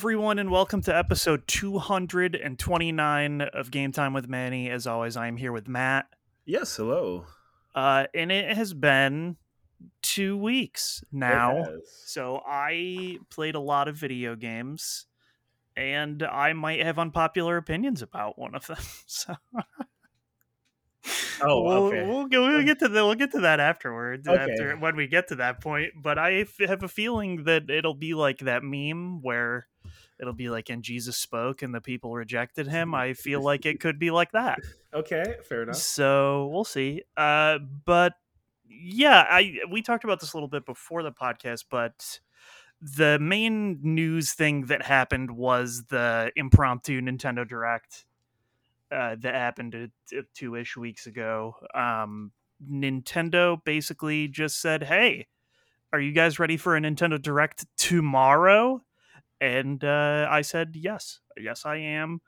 everyone, and welcome to episode 229 of Game Time with Manny. As always, I am here with Matt. Yes, hello. Uh, and it has been two weeks now. So I played a lot of video games, and I might have unpopular opinions about one of them. So Oh, we'll, okay. we'll, go, we'll get to the, we'll get to that afterwards. Okay. After when we get to that point, but I f- have a feeling that it'll be like that meme where it'll be like, "And Jesus spoke, and the people rejected him." I feel like it could be like that. Okay, fair enough. So we'll see. Uh, but yeah, I we talked about this a little bit before the podcast, but the main news thing that happened was the impromptu Nintendo Direct uh, that happened uh, two ish weeks ago. Um, Nintendo basically just said, "Hey, are you guys ready for a Nintendo Direct tomorrow?" And uh, I said, "Yes, yes, I am."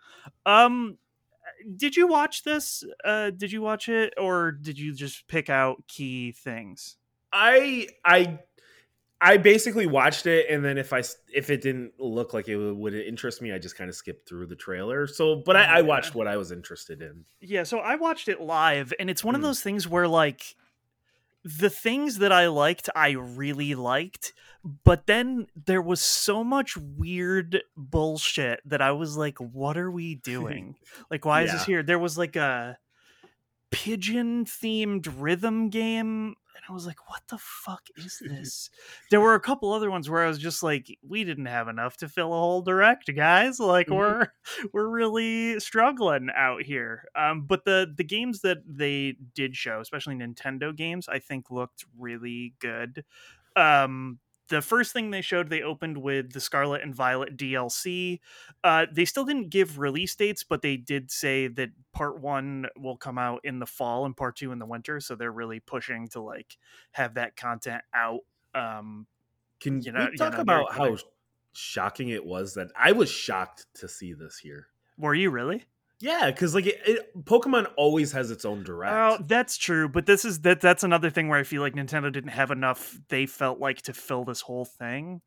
Um, did you watch this? Uh, did you watch it, or did you just pick out key things? I I I basically watched it, and then if I if it didn't look like it would, interest me, I just kind of skipped through the trailer. So, but I, I watched what I was interested in. Yeah, so I watched it live, and it's one of Mm. those things where like the things that I liked, I really liked, but then there was so much weird bullshit that I was like, "What are we doing? like, why is this here?" There was like a pigeon themed rhythm game. And I was like, what the fuck is this? there were a couple other ones where I was just like, we didn't have enough to fill a whole direct, guys. Like Mhm. we're we're really struggling out here. Um, but the the games that they did show, especially Nintendo games, I think looked really good. Um, the first thing they showed, they opened with the Scarlet and Violet DLC. Uh, they still didn't give release dates, but they did say that part one will come out in the fall and part two in the winter. So they're really pushing to like have that content out. Um, Can You know- we you talk know, about how shocking it was that I was shocked to see this here? were you really? Yeah, because like it, it, Pokemon always has its own direct. Oh, that's true, but this is that that's another thing where I feel like Nintendo didn't have enough they felt like to fill this whole thing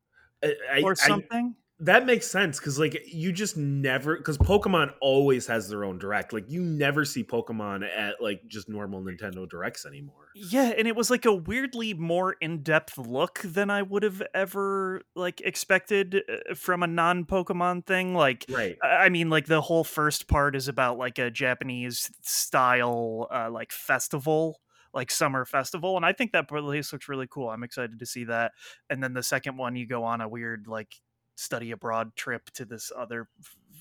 I, I- or something. That makes sense because like you just never because pokemon always has their own direct like you never see pokemon at like just normal nintendo directs anymore yeah, and it was like a weirdly more in-depth look than I would have ever like expected uh, from a non-Pokemon thing. Like right I I mean, like the whole first part is about like a Japanese style, uh, like festival, like summer festival, and I think that place looks really cool. I'm excited to see that. And then the second one, you go on a weird like study abroad trip to this other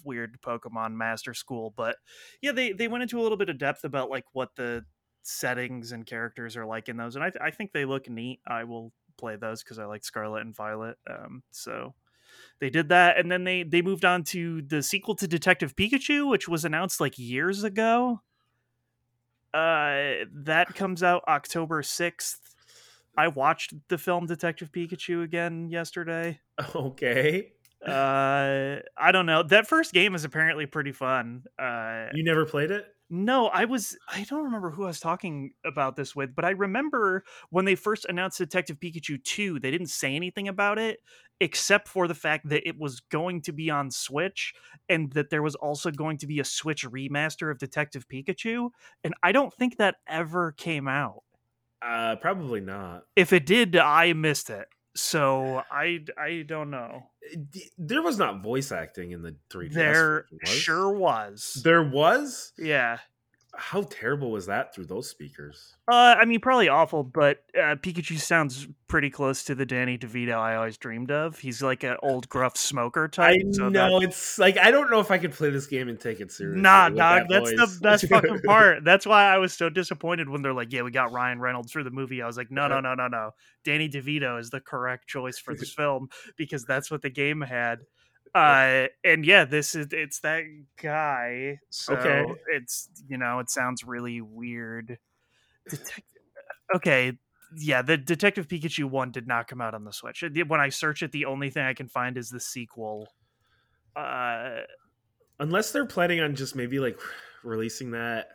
weird Pokemon master school. But yeah, they they went into a little bit of depth about like what the settings and characters are like in those, and I I think they look neat. I will play those because I like Scarlet and Violet. Um, so they did that and then they they moved on to the sequel to detective pikachu which was announced like years ago uh that comes out october 6th i watched the film detective pikachu again yesterday. Okay. Uh i don't know. That first game is apparently pretty fun. Uh you never played it? no, I was I don't remember who I was talking about this with, but I remember when they first announced Detective Pikachu 2, they didn't say anything about it except for the fact that it was going to be on Switch and that there was also going to be a Switch remaster of Detective Pikachu, and I don't think that ever came out. Uh probably not If it did, I missed it. So I I don't know. There was not voice acting in the 3ds There was? sure was. there was yeah. How terrible was that through those speakers Uh, I mean, probably awful, but uh, Pikachu sounds pretty close to the Danny DeVito I always dreamed of. He's like an old gruff smoker type. i so know that- it's like i don't know if i could play this game and take it seriously Nah, dog. that That's the best fucking part. That's why I was so disappointed when they're like, "Yeah, we got Ryan Reynolds for the movie." I was like, "No, no, no, no, no. Danny DeVito is the correct choice for this film because that's what the game had." Uh, and yeah, this is it's that guy. So Okay. it's you know it sounds really weird. Detec- okay, yeah, the Detective Pikachu one did not come out on the Switch. When I search it, the only thing I can find is the sequel. Uh, unless they're planning on just maybe like releasing that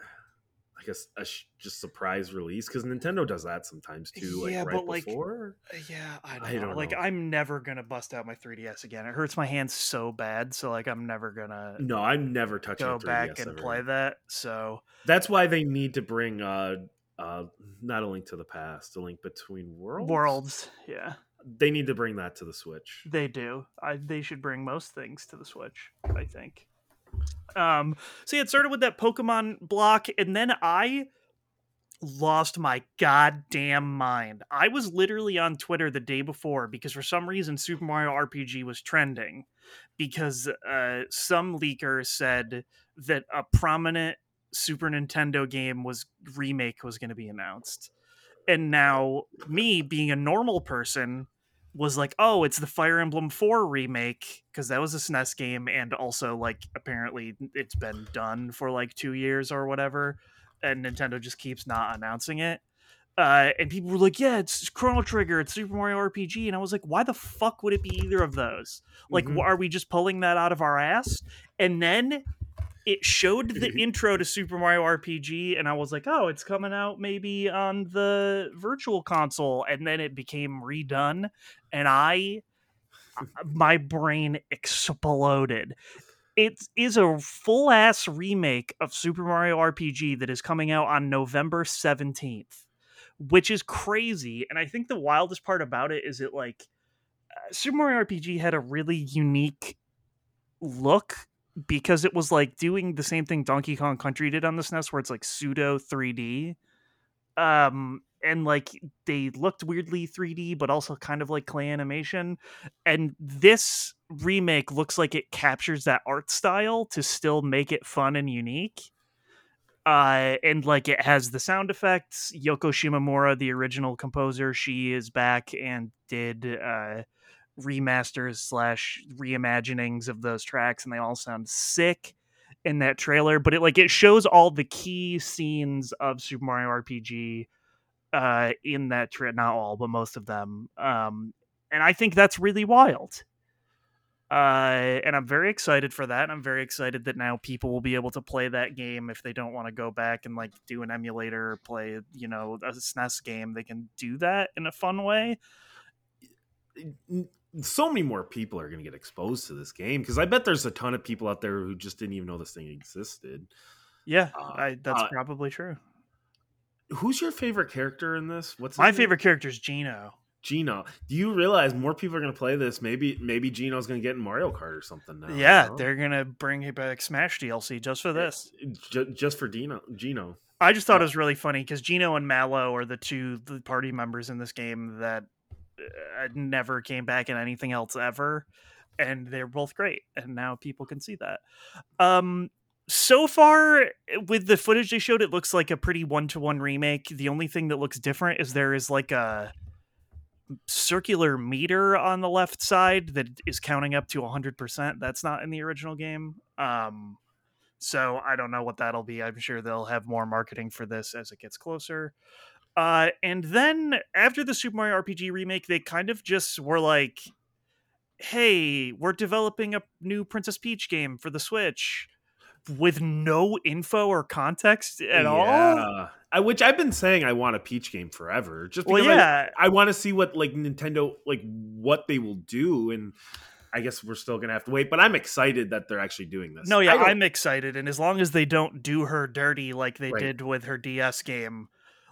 I guess a sh- just surprise release because Nintendo does that sometimes too. Like Yeah, right but, like, before. Uh, Yeah, I don't, I know. don't Like know. I'm never gonna bust out my 3DS again. It hurts my hands so bad. So like I'm never gonna No, I'm never touching go 3DS back and ever. play that. So That's why they need to bring uh uh not a link to the past, a link between worlds. worlds, yeah, They need to bring that to the Switch. they do. I they should bring most things to the Switch. I think. Um. So yeah, it started with that Pokemon block, and then I lost my goddamn mind. I was literally on Twitter the day before because for some reason Super Mario RPG was trending because uh, some leaker said that a prominent Super Nintendo game was remake was going to be announced. And now me being a normal person was like, "Oh, it's the Fire Emblem 4 remake because that was a SNES game and also like apparently it's been done for like 2 years or whatever." and Nintendo just keeps not announcing it. Uh, and people were like, "Yeah, it's Chrono Trigger, it's Super Mario RPG," and I was like, "Why the fuck would it be either of those? Like, Mhm. wh- are we just pulling that out of our ass?" And then it showed the intro to Super Mario RPG, and I was like, "Oh, it's coming out maybe on the Virtual Console," and then it became redone, and I, my brain exploded it is a full ass remake of Super Mario RPG that is coming out on November 17th, which is crazy. And I think the wildest part about it is it like uh, Super Mario RPG had a really unique look because it was like doing the same thing Donkey Kong Country did on the SNES where it's like pseudo 3D. Um and like they looked weirdly 3D but also kind of like clay animation and this remake looks like it captures that art style to still make it fun and unique. Uh, and like it has the sound effects. Yoko Shimomura, the original composer, she is back and did uh, remasters slash reimaginings of those tracks, and they all sound sick in that trailer. But it like it shows all the key scenes of Super Mario RPG uh, in that tra- not all, but most of them. Um, and I think that's really wild uh, and I'm very excited for that. I'm very excited that now people will be able to play that game if they don't want to go back and like do an emulator or play, you know, a SNES game. They can do that in a fun way. So many more people are going to get exposed to this game because I bet there's a ton of people out there who just didn't even know this thing existed. Yeah, Uh, I, that's uh, probably true. Who's your favorite character in this? What's My name? favorite character is Geno. Geno. Do you realize more people are going to play this? Maybe maybe Geno's going to get in Mario Kart or something now. yeah, they're gonna bring it back Smash DLC just for this. Ju- just for Dino, Geno. I just thought it was really funny because Geno and Mallow are the two the party members in this game that never came back in anything else ever, and they're both great. And now people can see that. Um, so far with the footage they showed, it looks like a pretty one to one remake. The only thing that looks different is there is like a circular meter on the left side that is counting up to 100%. That's not in the original game. Um, so I don't know what that'll be. I'm sure they'll have more marketing for this as it gets closer. Uh, and then after the Super Mario RPG remake, they kind of just were like, "Hey, we're developing a new Princess Peach game for the Switch." With no info or context at all. Yeah. I, which I've been saying I want a Peach game forever. Just because I- yeah, I, want to see what like Nintendo like what they will do, and I guess we're still gonna have to wait. But I'm excited that they're actually doing this. No, yeah, I'm excited, and as long as they don't do her dirty like they Right. did with her DS game,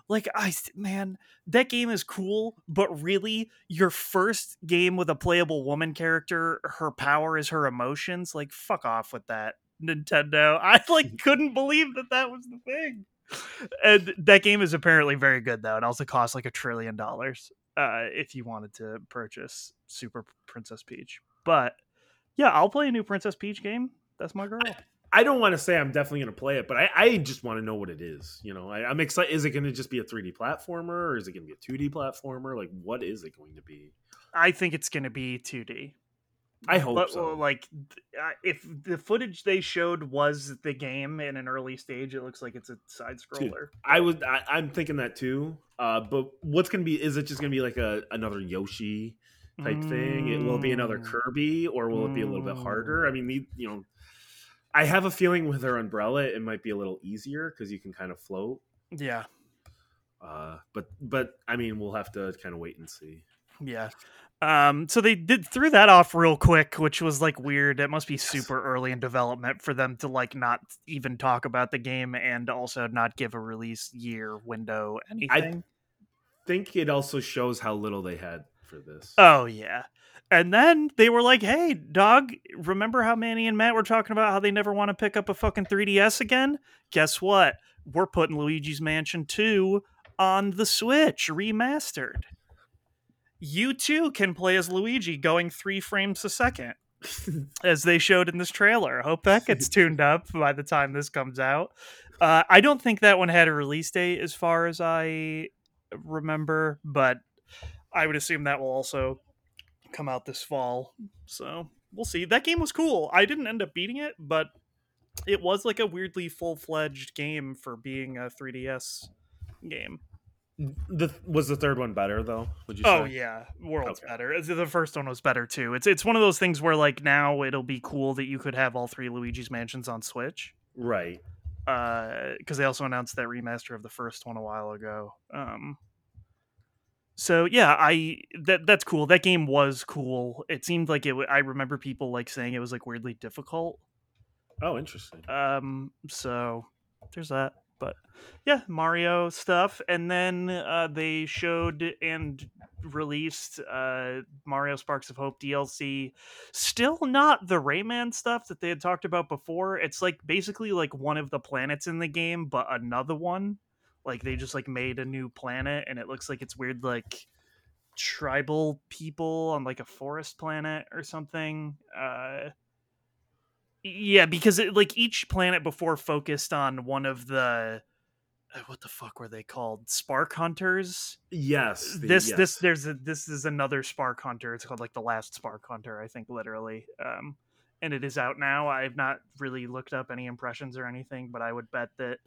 like I man, that game is cool, but really, your first game with a playable woman character, her power is her emotions. Like, fuck off with that, Nintendo. I like couldn't believe that that was the thing. And that game is apparently very good though. It also costs like a trillion dollars uh, if you wanted to purchase Super Princess Peach. But yeah, I'll play a new Princess Peach game. That's my girl. I don't want to say I'm definitely gonna play it, but I, I just want to know what it is. You know, I, I'm excited. Is it going to just be a 3D platformer, or is it going to be a 2D platformer? Like, what is it going to be? I think it's going to be 2D. I hope But so. like, if the footage they showed was the game in an early stage, it looks like it's a side scroller. I was I, I'm thinking that too. Uh, but what's gonna be? Is it just gonna be like a another Yoshi type thing? It will be another Mm. Kirby, or will it be a little bit harder? I mean, the- you know, I have a feeling with her umbrella, it might be a little easier because you can kind of float. Yeah. Uh, but but I mean, we'll have to kind of wait and see. Yeah. Um, so they did threw that off real quick, which was like weird. It must be super early in development for them to like not even talk about the game and also not give a release year window anything. I think it also shows how little they had for this. Oh yeah. And then they were like, "Hey, dog, remember how Manny and Matt were talking about how they never want to pick up a fucking 3DS again? Guess what? We're putting Luigi's Mansion 2 on the Switch remastered. You too can play as Luigi going 3 frames a second, as they showed in this trailer. Hope that gets tuned up by the time this comes out. Uh, I don't think that one had a release date as far as I remember, but I would assume that will also come out this fall. So we'll see. That game was cool. I didn't end up beating it, but it was like a weirdly full fledged game for being a 3DS game. The was the third one better though? Would you? Oh say? yeah, world's Okay. better. The first one was better too. It's it's one of those things where like now it'll be cool that you could have all three Luigi's mansions on Switch. right. because they also announced that remaster of the first one a while ago. Um, so yeah, I that that's cool. That game was cool. It seemed like it. W- I remember people like saying it was like weirdly difficult. Oh, interesting. Um, so there's that. But yeah, Mario stuff, and then uh, they showed and released uh, Mario Sparks of Hope DLC. Still not the Rayman stuff that they had talked about before. It's like basically like one of the planets in the game, but another one. Like they just like made a new planet, and it looks like it's weird like tribal people on like a forest planet or something. Uh, yeah, because it, like each planet before focused on one of the uh, what the fuck were they called? Spark hunters. Yes. the- this yes. this there's a, this is another spark hunter. It's called like the last spark hunter, I think literally. Um and it is out now. I've not really looked up any impressions or anything, but I would bet that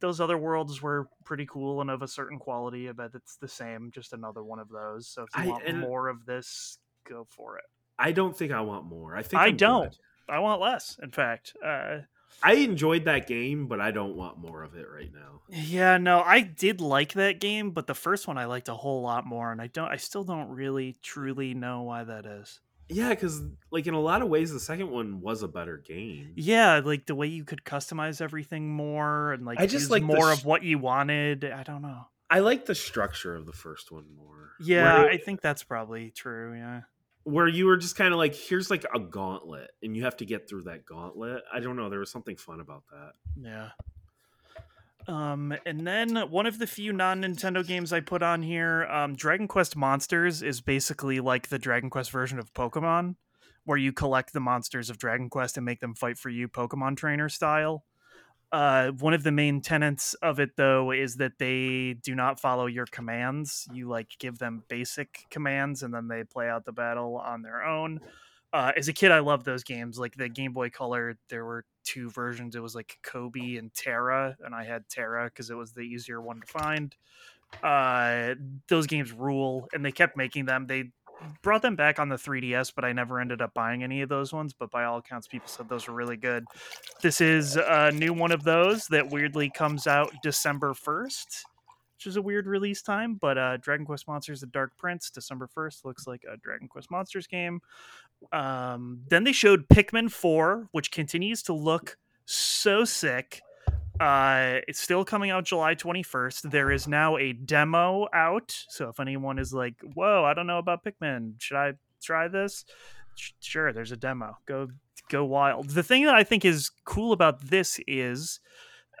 those other worlds were pretty cool and of a certain quality. I bet it's the same, just another one of those. So if you I- want more of this, go for it. I don't think I want more. I think I I'm don't. good. I want less, in fact. Uh I enjoyed that game, but I don't want more of it right now. Yeah, no, I did like that game, but the first one I liked a whole lot more, and I don't, I still don't really truly know why that is. Yeah, because like in a lot of ways, the second one was a better game. Yeah, like the way you could customize everything more, and like I just use like more sh- of what you wanted. I don't know. I like the structure of the first one more. Yeah, where, I think that's probably true. Yeah. where you were just kind of like, here's like a gauntlet, and you have to get through that gauntlet. I don't know. There was something fun about that. Yeah. Um, and then one of the few non Nintendo games I put on here, um, Dragon Quest Monsters is basically like the Dragon Quest version of Pokemon, where you collect the monsters of Dragon Quest and make them fight for you, Pokemon trainer style. Uh, one of the main tenets of it, though, is that they do not follow your commands. You like give them basic commands, and then they play out the battle on their own uh, as a kid, I loved those games. Like the Game Boy Color, there were two versions. It was like Cobi and Terra, and I had Terra because it was the easier one to find. Uh, those games rule, and they kept making them. They brought them back on the 3DS, but I never ended up buying any of those ones. But by all accounts, people said those were really good. This is a new one of those that weirdly comes out December 1st. Which is a weird release time, but uh, Dragon Quest Monsters: The Dark Prince, December first, looks like a Dragon Quest Monsters game. Um, then they showed Pikmin 4, which continues to look so sick. Uh, it's still coming out July 21st. There is now a demo out. So if anyone is like, whoa, I don't know about Pikmin, should I try this? Sure, there's a demo. Go go wild. The thing that I think is cool about this is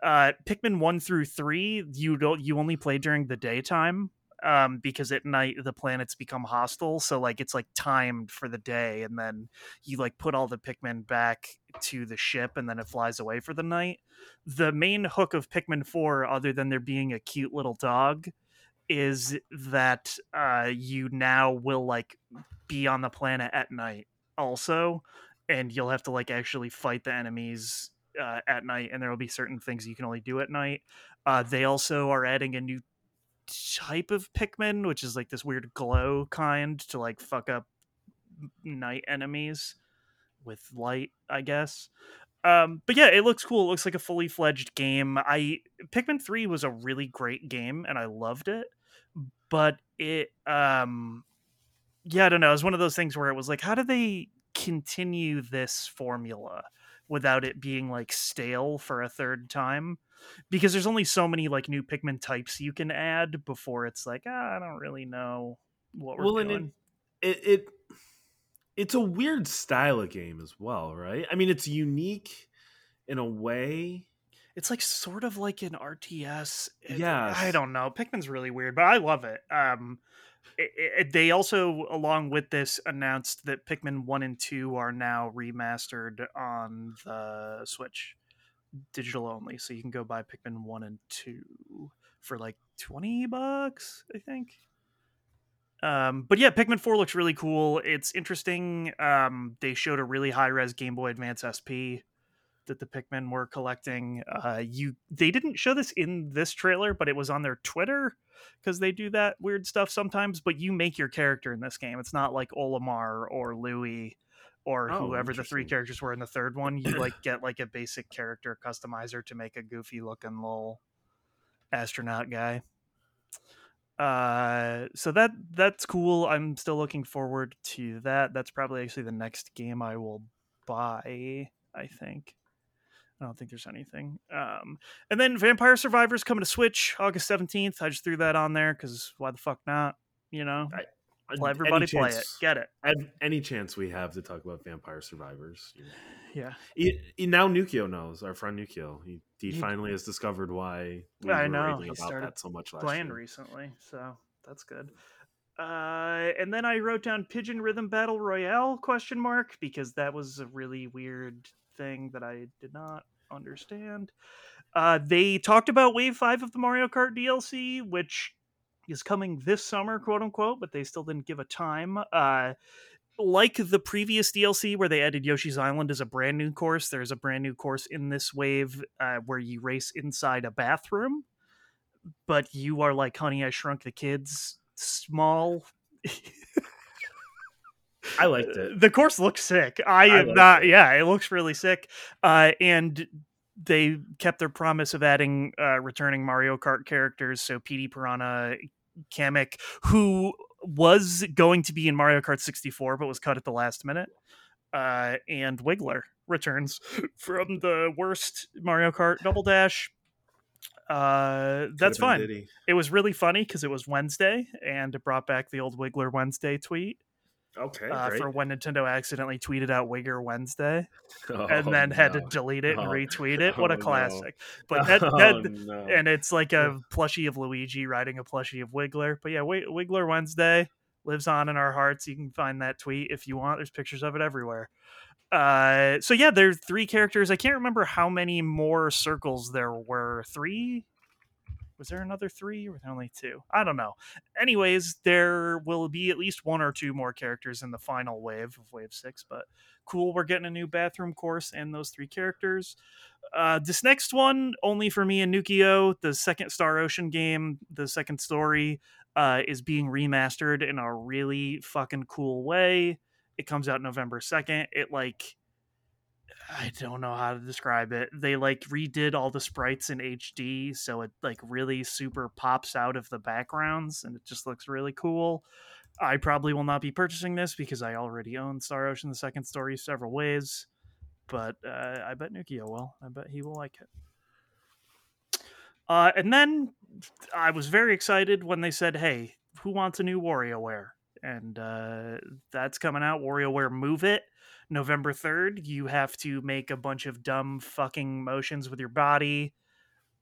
uh Pikmin 1 through 3, you don't you only play during the daytime um because at night the planets become hostile so like it's like timed for the day and then you like put all the pikmin back to the ship and then it flies away for the night. The main hook of pikmin 4 other than there being a cute little dog is that uh you now will like be on the planet at night also and you'll have to like actually fight the enemies uh, at night and there will be certain things you can only do at night uh, they also are adding a new type of Pikmin, which is like this weird glow kind to like fuck up night enemies. with light, I guess. Um, but yeah, it looks cool. It looks like a fully fledged game. I Pikmin 3 was a really great game and I loved it. But it um yeah, I don't know. It was one of those things where it was like, how do they continue this formula without it being like stale for a third time? Because there's only so many like new Pikmin types you can add before it's like, ah, I don't really know what we're well, doing. and it, it it it's a weird style of game as well, right? I mean, it's unique in a way. It's like sort of like an RTS. Yeah, I don't know. Pikmin's really weird, but I love it. Um, it, it- they also, along with this, announced that Pikmin one and two are now remastered on the Switch, digital only. So you can go buy Pikmin one and two for like twenty bucks, I think. Um, but yeah, Pikmin 4 looks really cool. It's interesting. Um, they showed a really high res Game Boy Advance SP that the Pikmin were collecting. Uh, you they didn't show this in this trailer, but it was on their Twitter because they do that weird stuff sometimes. But you make your character in this game. It's not like Olimar or Louis or Oh, whoever the three characters were in the third one. You like get like a basic character customizer to make a goofy looking little astronaut guy. Uh, so that that's cool. I'm still looking forward to that. That's probably actually the next game I will buy. I think. I don't think there's anything. Um, and then Vampire Survivors coming to Switch August 17th. I just threw that on there because why the fuck not? You know, let everybody play it. Get it. Any, chance we have to talk about Vampire Survivors? you know. Yeah. E- e- now Nukio knows. Our friend Nukio. He, he He- finally has discovered why we I were know, he about started that so much last playing year. recently, so that's good. Uh, and then I wrote down Pigeon Rhythm Battle Royale question mark because that was a really weird thing that I did not understand. Uh, they talked about Wave Five of the Mario Kart DLC, which is coming this summer, quote unquote, but they still didn't give a time. Uh, like the previous DLC where they added Yoshi's Island as a brand new course, there's a brand new course in this wave uh, where you race inside a bathroom, but you are like Honey, I Shrunk the Kids, small. I liked it. The course looks sick. I I am not. it. Yeah, it looks really sick. Uh, and they kept their promise of adding uh, returning Mario Kart characters. So Petey Piranha, Kamek, who was going to be in Mario Kart 64 but was cut at the last minute, uh, and Wiggler returns from the worst Mario Kart Double Dash. Uh, that's Could've fine. Diddy. It was really funny because it was Wednesday and it brought back the old Wiggler Wednesday tweet Okay, uh, for when Nintendo accidentally tweeted out Wigger Wednesday Oh, and then had to delete it and Oh. retweet it. What a Oh, no. classic! But that, Oh, that no. and it's like a plushie of Luigi riding a plushie of Wiggler. But yeah, Wi- Wiggler Wednesday lives on in our hearts. You can find that tweet if you want. There's pictures of it everywhere. Uh, so yeah, there's three characters. I can't remember how many more circles there were. Three? Was there another three or was there only two? I don't know. Anyways, there will be at least one or two more characters in the final wave of Wave Six. But cool, we're getting a new bathroom course and those three characters. Uh, this next one, only for me and Nukio, the second Star Ocean game, the second story, uh, is being remastered in a really fucking cool way. It comes out November 2nd. It like I don't know how to describe it. They like redid all the sprites in HD, so it like really super pops out of the backgrounds and it just looks really cool. I probably will not be purchasing this because I already own Star Ocean the second story several ways, but uh, I bet Nukio will. I bet he will like it. Uh, and then I was very excited when they said, "Hey, who wants a new WarioWare?" And uh, that's coming out. WarioWare Move It, November third. You have to make a bunch of dumb fucking motions with your body.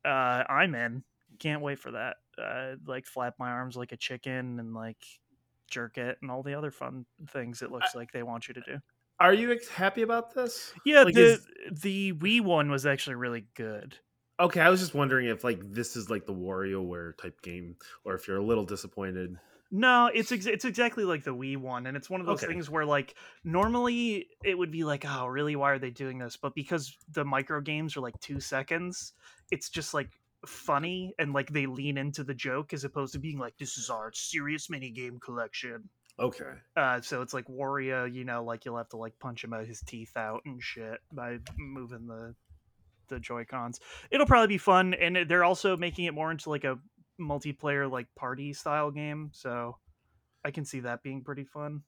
Uh, I'm in. Can't wait for that. Uh, like flap my arms like a chicken and like jerk it and all the other fun things it looks like they want you to do. Are you ex- happy about this? Yeah, Like, the is- the Wii one was actually really good. Okay, I was just wondering if like this is like the WarioWare type game, or if you're a little disappointed. No, it's ex- it's exactly like the Wii one, and it's one of those Okay. things where like normally it would be like, oh, really? Why are they doing this? But because the micro games are like two seconds, it's just like funny and like they lean into the joke as opposed to being like, this is our serious mini game collection. Okay. Uh, so it's like Wario, you know, like you'll have to like punch him out his teeth out and shit by moving the the Joy Cons. It'll probably be fun, and they're also making it more into like a multiplayer, like party style game. So I can see that being pretty fun.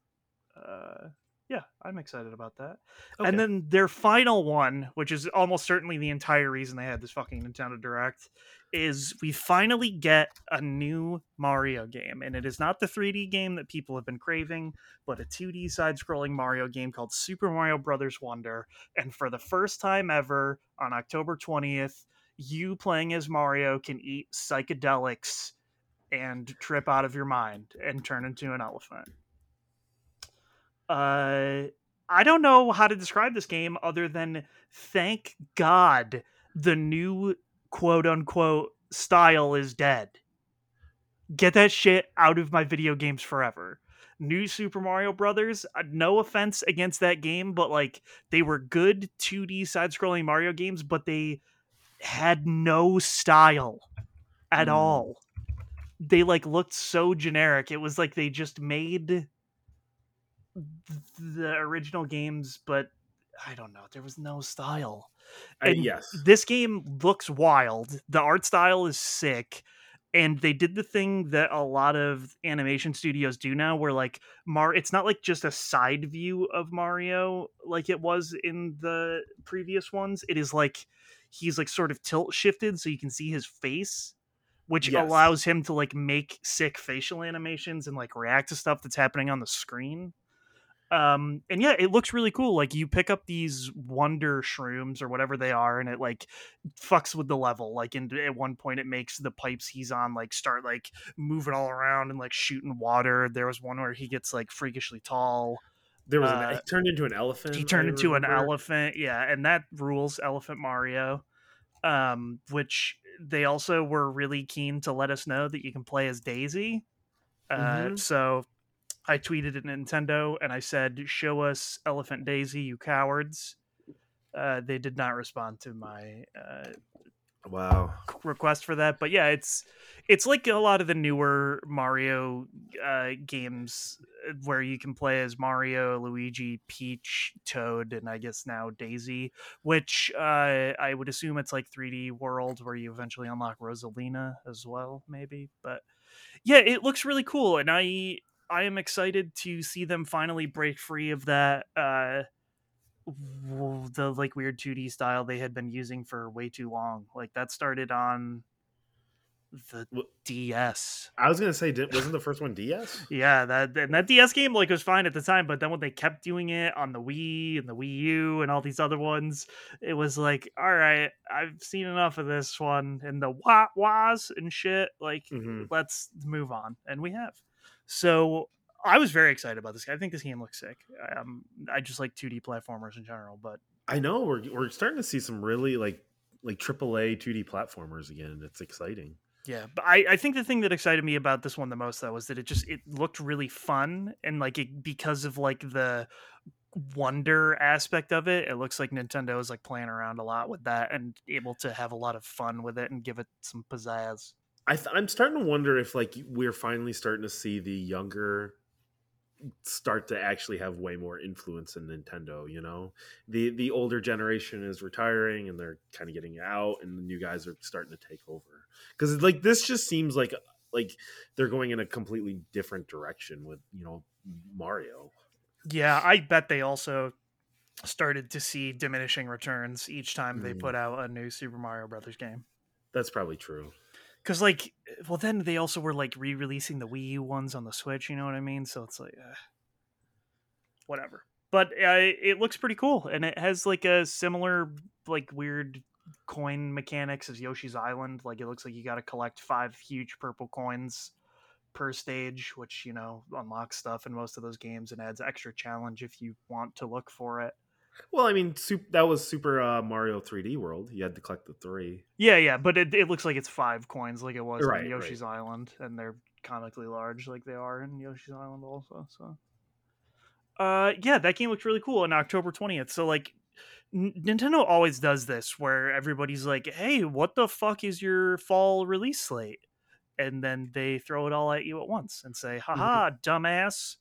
Uh, yeah, I'm excited about that. okay. And then their final one, which is almost certainly the entire reason they had this fucking Nintendo Direct, is we finally get a new Mario game. And it is not the 3D game that people have been craving, but a 2D side scrolling Mario game called Super Mario Brothers Wonder. And for the first time ever on October 20th, you playing as Mario can eat psychedelics and trip out of your mind and turn into an elephant. Uh, I don't know how to describe this game other than thank God the new quote unquote style is dead. Get that shit out of my video games forever. New Super Mario Brothers, uh, no offense against that game, but like they were good 2D side scrolling Mario games, but they had no style at Mm. all. They like looked so generic. It was like they just made the original games, but I don't know. There was no style. And yes. This game looks wild. The art style is sick. And they did the thing that a lot of animation studios do now where like Mar it's not like just a side view of Mario like it was in the previous ones. It is like he's like sort of tilt shifted so you can see his face which Yes. allows him to like make sick facial animations and like react to stuff that's happening on the screen. Um and yeah it looks really cool like you pick up these wonder shrooms or whatever they are and it like fucks with the level like and at one point it makes the pipes he's on like start like moving all around and like shooting water. There was one where he gets like freakishly tall There was uh, an, he turned into an elephant. he turned into an elephant yeah and that rules elephant mario um which they also were really keen to let us know that you can play as daisy uh Mhm. so i tweeted at nintendo and i said show us elephant daisy you cowards uh they did not respond to my uh Wow. request for that but yeah it's it's like a lot of the newer mario uh games uh, where you can play as mario luigi peach toad and i guess now daisy which uh i would assume it's like 3d world where you eventually unlock rosalina as well maybe but yeah it looks really cool and i i am excited to see them finally break free of that uh the like weird 2D style they had been using for way too long. Like that started on the Wh- DS. I was gonna say, wasn't the first one DS? Yeah, that and that DS game like was fine at the time, but then when they kept doing it on the Wii and the Wii U and all these other ones, it was like, all right, I've seen enough of this one and the wah wahs and shit. Like, hmm let's move on, and we have. So I was very excited about this. I think this game looks sick. Um, I just like 2D platformers in general, but I know we're we're starting to see some really like like AAA 2D platformers again. It's exciting. Yeah, but I, I think the thing that excited me about this one the most though was that it just it looked really fun and like it because of like the wonder aspect of it, it looks like Nintendo is like playing around a lot with that and able to have a lot of fun with it and give it some pizzazz. I th- I'm starting to wonder if like we're finally starting to see the younger start to actually have way more influence in Nintendo, you know. The the older generation is retiring and they're kind of getting out and the new guys are starting to take over. Cuz like this just seems like like they're going in a completely different direction with, you know, Mario. Yeah, I bet they also started to see diminishing returns each time they Mm. put out a new Super Mario Brothers game. That's probably true. Because like, well, then they also were like re-releasing the Wii U ones on the Switch. You know what I mean? So it's like, uh, whatever. But uh, it looks pretty cool, and it has like a similar like weird coin mechanics as Yoshi's Island. Like it looks like you got to collect five huge purple coins per stage, which you know unlocks stuff in most of those games and adds extra challenge if you want to look for it. Well, I mean, that was Super uh, Mario 3D World. You had to collect the 3. Yeah, yeah, but it, it looks like it's five coins like it was Right, in right. Yoshi's Island, and they're comically large like they are in Yoshi's Island also. So, uh, yeah, that game looks really cool on October twentieth. So like, N- Nintendo always does this where everybody's like, "Hey, what the fuck is your fall release slate?" And then they throw it all at you at once and say, "Haha, dumbass."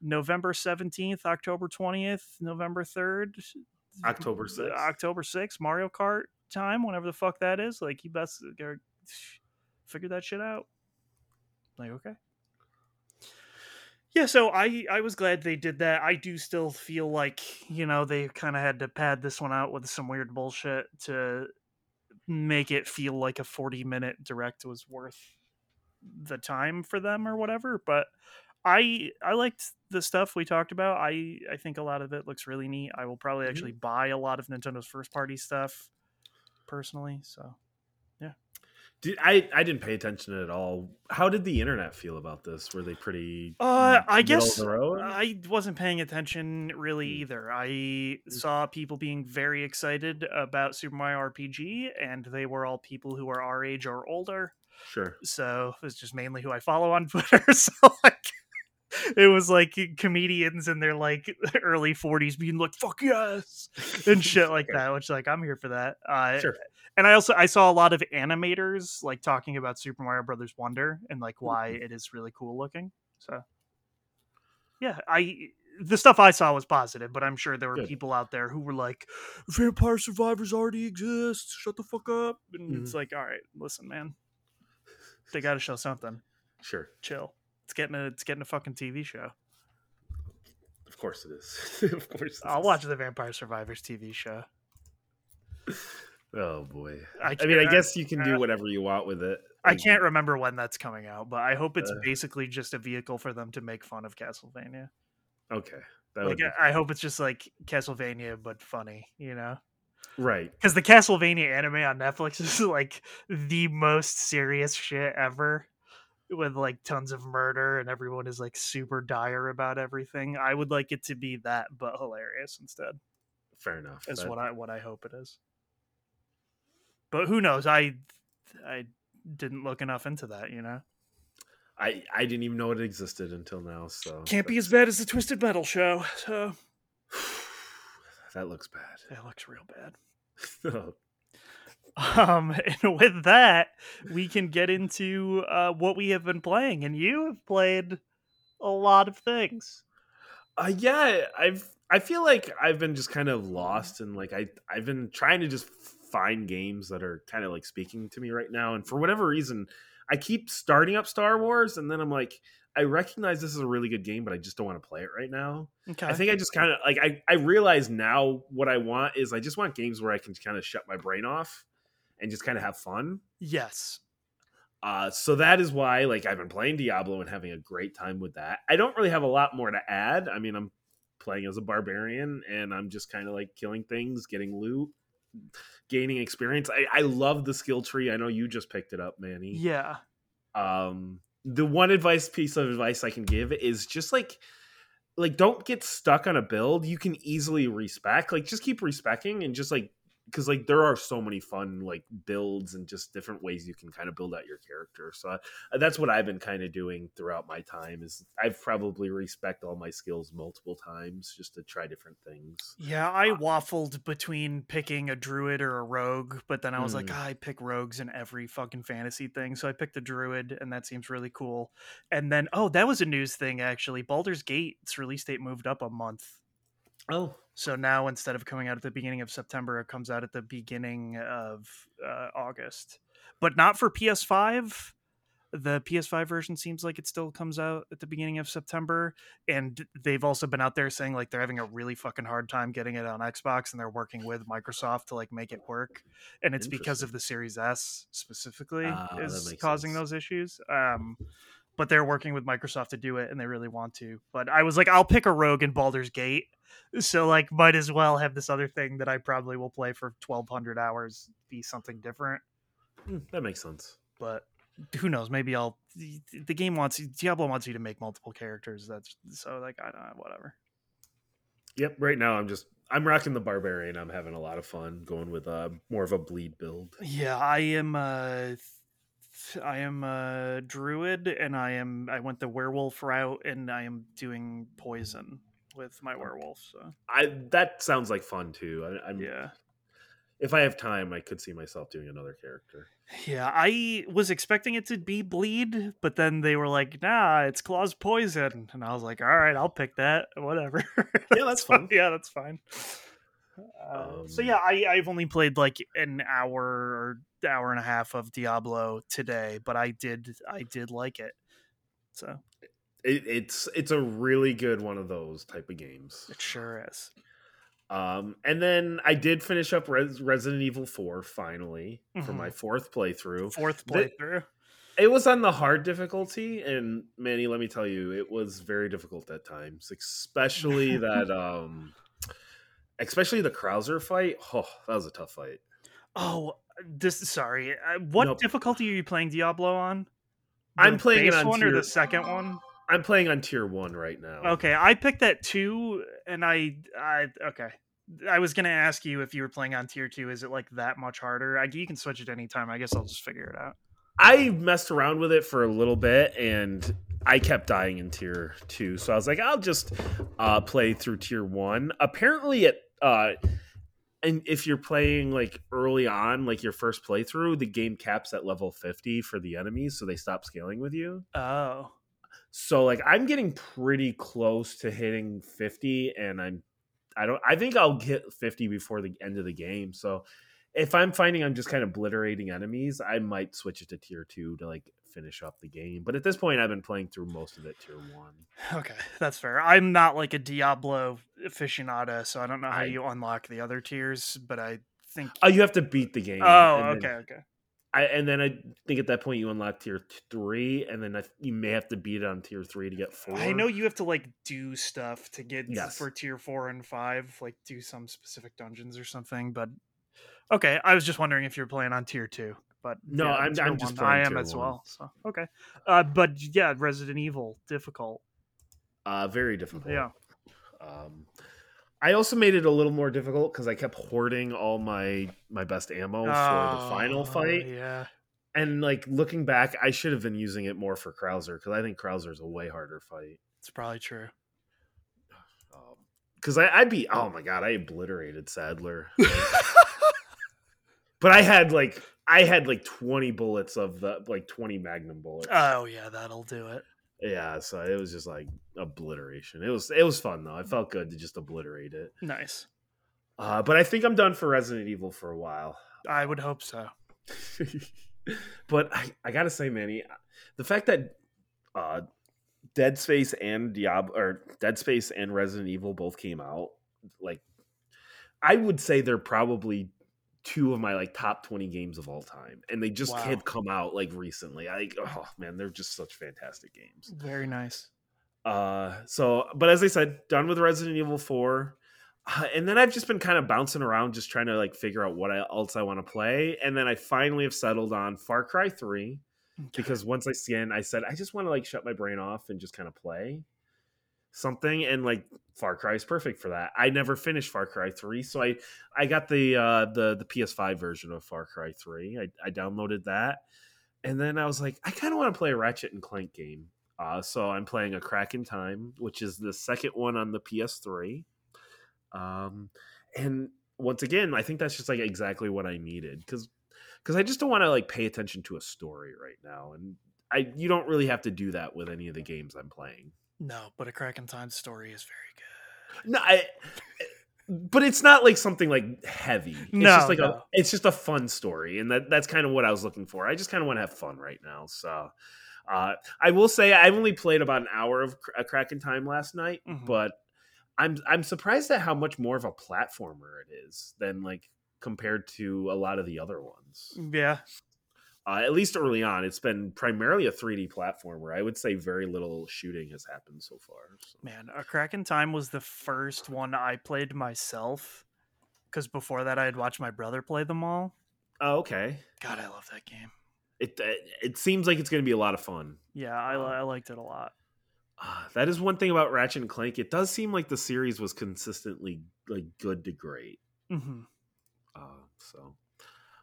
November 17th, October 20th, November 3rd, October 6th. October 6th, Mario Kart time, whenever the fuck that is. Like, you best uh, figure that shit out. Like, okay. Yeah, so I I was glad they did that. I do still feel like, you know, they kind of had to pad this one out with some weird bullshit to make it feel like a 40 minute direct was worth the time for them or whatever, but I I liked the stuff we talked about. I I think a lot of it looks really neat. I will probably Mhm. actually buy a lot of Nintendo's first party stuff personally, so Did, I I didn't pay attention at all. How did the internet feel about this? Were they pretty? Uh, I guess of the road? I wasn't paying attention really Mm. either. I saw people being very excited about Super Mario RPG, and they were all people who are our age or older. sure. So it's just mainly who I follow on Twitter. So like, it was like comedians in their like early forties being like "fuck yes" and shit like that. Which like I'm here for that. Uh, Sure. and I also I saw a lot of animators like talking about Super Mario Brothers Wonder and like why Mm-hmm. it is really cool looking. So yeah, I the stuff I saw was positive, but I'm sure there were Good. people out there who were like, "Vampire Survivors already exists. Shut the fuck up." And it's Mhm. like, all right, listen, man, they got to show something. Sure. Chill. It's getting a it's getting a fucking TV show. Of course it is. of course. it I'll is. watch the Vampire Survivors TV show. Oh boy. I, I mean, I guess you can uh, do whatever you want with it. I can't remember when that's coming out, but I hope it's Uh. basically just a vehicle for them to make fun of Castlevania. Okay. Like I hope it's just like Castlevania but funny, you know? right. Because the Castlevania anime on Netflix is like the most serious shit ever, with like tons of murder and everyone is like super dire about everything. I would like it to be that, but hilarious instead. Fair enough. Is That- what I what I hope it is. But who knows? I I didn't look enough into that, you know. I I didn't even know it existed until now. So Can't be as bad as the Twisted Metal show. So that looks bad. That looks real bad. Um, and with that, we can get into uh, what we have been playing, and you have played a lot of things. Uh, yeah, I've I feel like I've been just kind of lost and like I I've been trying to just find games that are kind of like speaking to me right now, and for whatever reason, I keep starting up Star Wars, and then I'm like, I recognize this is a really good game, but I just don't want to play it right now. Okay, I think I just kind of like I I realize now what I want is I just want games where I can kind of shut my brain off and just kind of have fun. yes, Uh, so that is why, like, I've been playing Diablo and having a great time with that. I don't really have a lot more to add. I mean, I'm playing as a barbarian and I'm just kind of like killing things, getting loot, gaining experience. I, I love the skill tree. I know you just picked it up, Manny. yeah, Um, the one advice piece of advice I can give is just like, like don't get stuck on a build. You can easily respec. Like, just keep respecing and just like because like there are so many fun like builds and just different ways you can kind of build out your character so uh, that's what i've been kind of doing throughout my time is i've probably respecced all my skills multiple times just to try different things yeah. I waffled between picking a druid or a rogue, but then I was like, ah, I pick rogues in every fucking fantasy thing, so I picked a druid, and that seems really cool. And then, oh, that was a news thing actually. Baldur's Gate's release date moved up a month. Oh So now instead of coming out at the beginning of September, it comes out at the beginning of uh, August. But not for PS5. The PS5 version seems like it still comes out at the beginning of September. And they've also been out there saying like they're having a really fucking hard time getting it on Xbox and they're working with Microsoft to like make it work. And it's because of the Series S specifically that is causing sense. those issues. Um but they're working with Microsoft to do it and they really want to. But I was like, I'll pick a rogue in Baldur's Gate. So like might as well have this other thing that I probably will play for 1200 hours be something different. Hmm, that makes sense. But who knows? Maybe I'll the- game wants Diablo wants you to make multiple characters. That's so like I don't know whatever. Yep right now i'm just i'm rocking the barbarian. I'm having a lot of fun going with uh more of a bleed build. Yeah I am uh I am a druid and I am I went the werewolf route and I am doing poison with my werewolf so i that sounds like fun too I, i'm yeah if I have time, I could see myself doing another character. Yeah, I was expecting it to be bleed, but then they were like, "Nah, it's claws poison," and I was like, "All right, I'll pick that. Whatever." Yeah, that's fun. yeah, that's fine. Uh, so Um, yeah, I, I've only played like an hour or hour and a half of Diablo today, but I did I did like it. So It, it's it's a really good one of those type of games. it sure is. Um, and then I did finish up Res- Resident Evil 4 finally for Mhm. my fourth playthrough. Fourth The- playthrough. It was on the hard difficulty, and Manny, let me tell you, it was very difficult at times, especially that um especially the Krauser fight. Oh, that was a tough fight. Oh, this sorry. Uh, what Nope. difficulty are you playing Diablo on? I'm The playing it on one or the second one. I'm playing on tier one right now. Okay, I picked that two, and I, I okay. I was gonna ask you if you were playing on tier two. Is it like that much harder? I, you can switch it anytime. I guess I'll just figure it out. I messed around with it for a little bit and I kept dying in tier two. So I was like, I'll just uh, play through tier one. Apparently, it, uh, and if you're playing like early on, like your first playthrough, the game caps at level 50 for the enemies. So they stop scaling with you. Oh, So like I'm getting pretty close to hitting 50 and I'm I don't I think I'll get 50 before the end of the game. So if I'm finding I'm just kind of obliterating enemies, I might switch it to tier 2 to like finish up the game. But at this point I've been playing through most of it tier 1. okay, that's fair. I'm not like a Diablo aficionado, so I don't know how I- you unlock the other tiers, but I think. Oh, you have to beat the game. oh, and then- okay, okay. I, and then I think at that point you unlock tier 3 and then I, you may have to beat it on tier 3 to get 4. I know you have to like do stuff to get Yes. for tier four and five, like do some specific dungeons or something. But okay, I was just wondering if you're playing on tier two. But No, yeah, I'm- I'm just I am as one. well. So okay, uh, but yeah, Resident Evil difficult. uh very difficult. Yeah, Um, I also made it a little more difficult because I kept hoarding all my my best ammo for the final Oh, fight. Yeah, And like looking back, I should have been using it more for Krauser because I think Krauser's a way harder fight. it's probably true. Because I, I beat, oh my god, I obliterated Sadler. but I had like I had like twenty bullets of the like twenty Magnum bullets. Oh yeah, that'll do it. yeah, so it was just like obliteration. It was it was fun though. I felt good to just obliterate it. Nice. Uh, but I think I'm done for Resident Evil for a while. I would hope so. but I, I gotta say, Manny, the fact that uh, Dead Space and Diablo or Dead Space and Resident Evil both came out, like I would say they're probably two of my like top 20 games of all time and they just Wow. had come out like recently i oh man they're just such fantastic games Very nice. uh so but as i said done with resident evil 4 uh, and then i've just been kind of bouncing around just trying to like figure out what else i want to play and then i finally have settled on far cry 3 Okay. because once i scan i said i just want to like shut my brain off and just kind of play something and like far cry is perfect for that. I never finished far cry 3 so i i got the uh the the ps5 version of far cry 3 i, I downloaded that and then i was like i kind of want to play a ratchet and clank game. Uh so i'm playing a crack in time which is the second one on the ps3 um and once again i think that's just like exactly what i needed because because i just don't want to like pay attention to a story right now and i you don't really have to do that with any of the games i'm playing No, but a Crack in Time story is very good. no i but it's not like something like heavy. It's No, just like a it's just a fun story and that that's kind of what i was looking for. I just kind of want to have fun right now so uh i will say i've only played about an hour of a crack in time last night Mhm. but i'm i'm surprised at how much more of a platformer it is than like compared to a lot of the other ones. Yeah, uh, at least early on it's been primarily a 3d platformer i would say very little shooting has happened so far so. man, a Crack in Time was the first one I played myself. Because before that, I had watched my brother play them all. oh okay God, I love that game. it it, it seems like it's going to be a lot of fun Yeah, I, Um, I liked it a lot. Ah, that is one thing about ratchet and clank it does seem like the series was consistently like good to great hmm uh, so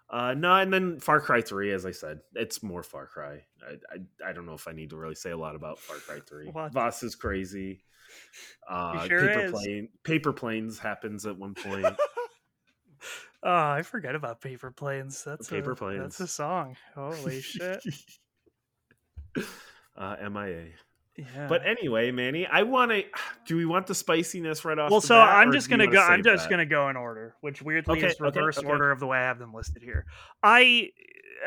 uh no and then far cry 3 as i said it's more far cry I, I i don't know if i need to really say a lot about far cry 3 What? Vaas is crazy uh sure paper is. plane paper planes happens at one point Oh, I forget about Paper Planes. That's Paper a, Planes. That's a song. Holy shit. uh, MIA. Yeah. But anyway, Manny, I want to. Do we want the spiciness right off? well, the so bat, I'm just gonna go. I'm just that? gonna go in order, which weirdly Okay, is okay, reverse okay. order of the way I have them listed here. I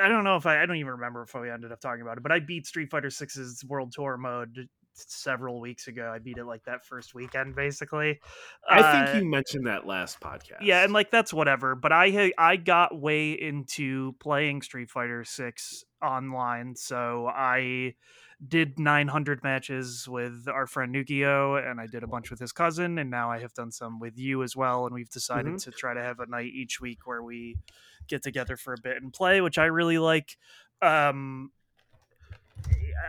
I don't know if I I don't even remember if we ended up talking about it, but I beat Street Fighter 6's World Tour mode several weeks ago. I beat it like that first weekend, basically. I Uh, think you mentioned that last podcast. yeah and like that's whatever but i ha- i got way into playing street fighter 6 online so i did 900 matches with our friend Nukio and i did a bunch with his cousin and now i have done some with you as well and we've decided Mhm. to try to have a night each week where we get together for a bit and play which i really like um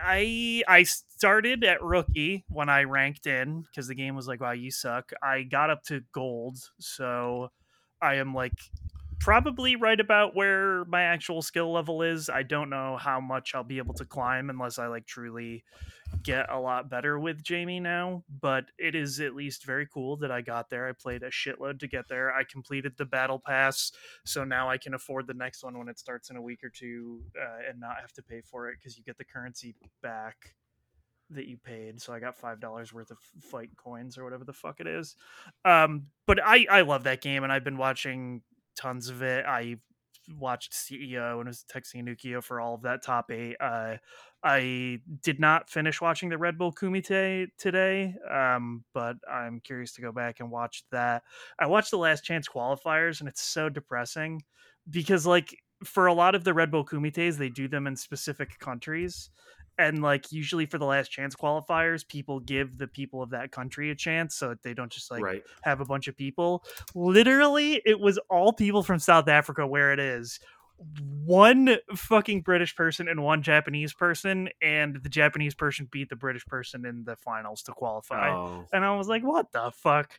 I I started at rookie when I ranked in because the game was like, wow, you suck. I got up to gold, so I am like probably right about where my actual skill level is. I don't know how much I'll be able to climb unless I like truly get a lot better with Jamie now, but it is at least very cool that I got there. I played a shitload to get there. I completed the battle pass, so now I can afford the next one when it starts in a week or two uh, and not have to pay for it because you get the currency back that you paid. So I got five dollars worth of fight coins or whatever the fuck it is. Um, but I I love that game and I've been watching tons of it. I watched CEO and was texting Nukio for all of that top eight. Uh, I did not finish watching the Red Bull Kumite today, um, but I'm curious to go back and watch that. I watched the Last Chance qualifiers, and it's so depressing because, like, for a lot of the Red Bull Kumites, they do them in specific countries. And like usually for the last chance qualifiers, people give the people of that country a chance so that they don't just like right. have a bunch of people. Literally, it was all people from South Africa where it is. One fucking British person and one Japanese person, and the Japanese person beat the British person in the finals to qualify. Oh, And I was like, what the fuck?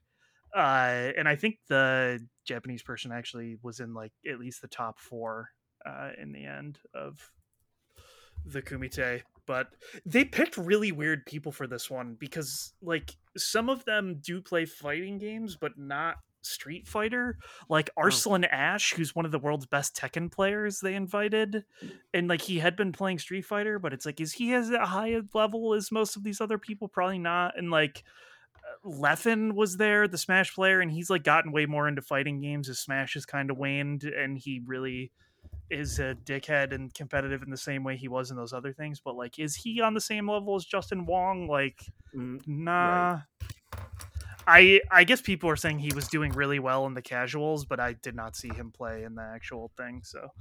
Uh, and I think the Japanese person actually was in like at least the top four uh, in the end of the Kumite. But they picked really weird people for this one because, like, some of them do play fighting games, but not Street Fighter. Like oh. Arslan Ash, who's one of the world's best Tekken players, they invited, and like he had been playing Street Fighter, but it's like, is he as a high level as most of these other people? Probably not. And like uh, Leffen was there, the Smash player, and he's like gotten way more into fighting games. His Smash has kind of waned, and he really is a dickhead and competitive in the same way he was in those other things. But like, is he on the same level as Justin Wong? Like, Mm, nah. I I guess people are saying he was doing really well in the casuals, but I did not see him play in the actual thing, so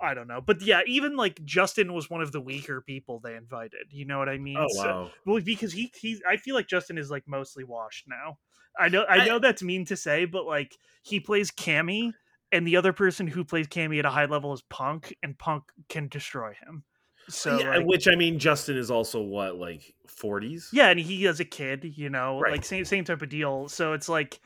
I don't know. But yeah, even like Justin was one of the weaker people they invited. You know what I mean? Oh So- wow. well, because he he's I feel like Justin is like mostly washed now. I know I I- know that's mean to say, but like he plays Cammy, and the other person who plays Cammy at a high level is Punk, and Punk can destroy him. So yeah, like, which I mean, Justin is also what like forties. yeah, and he as a kid, you know, Right. like same same type of deal. So it's like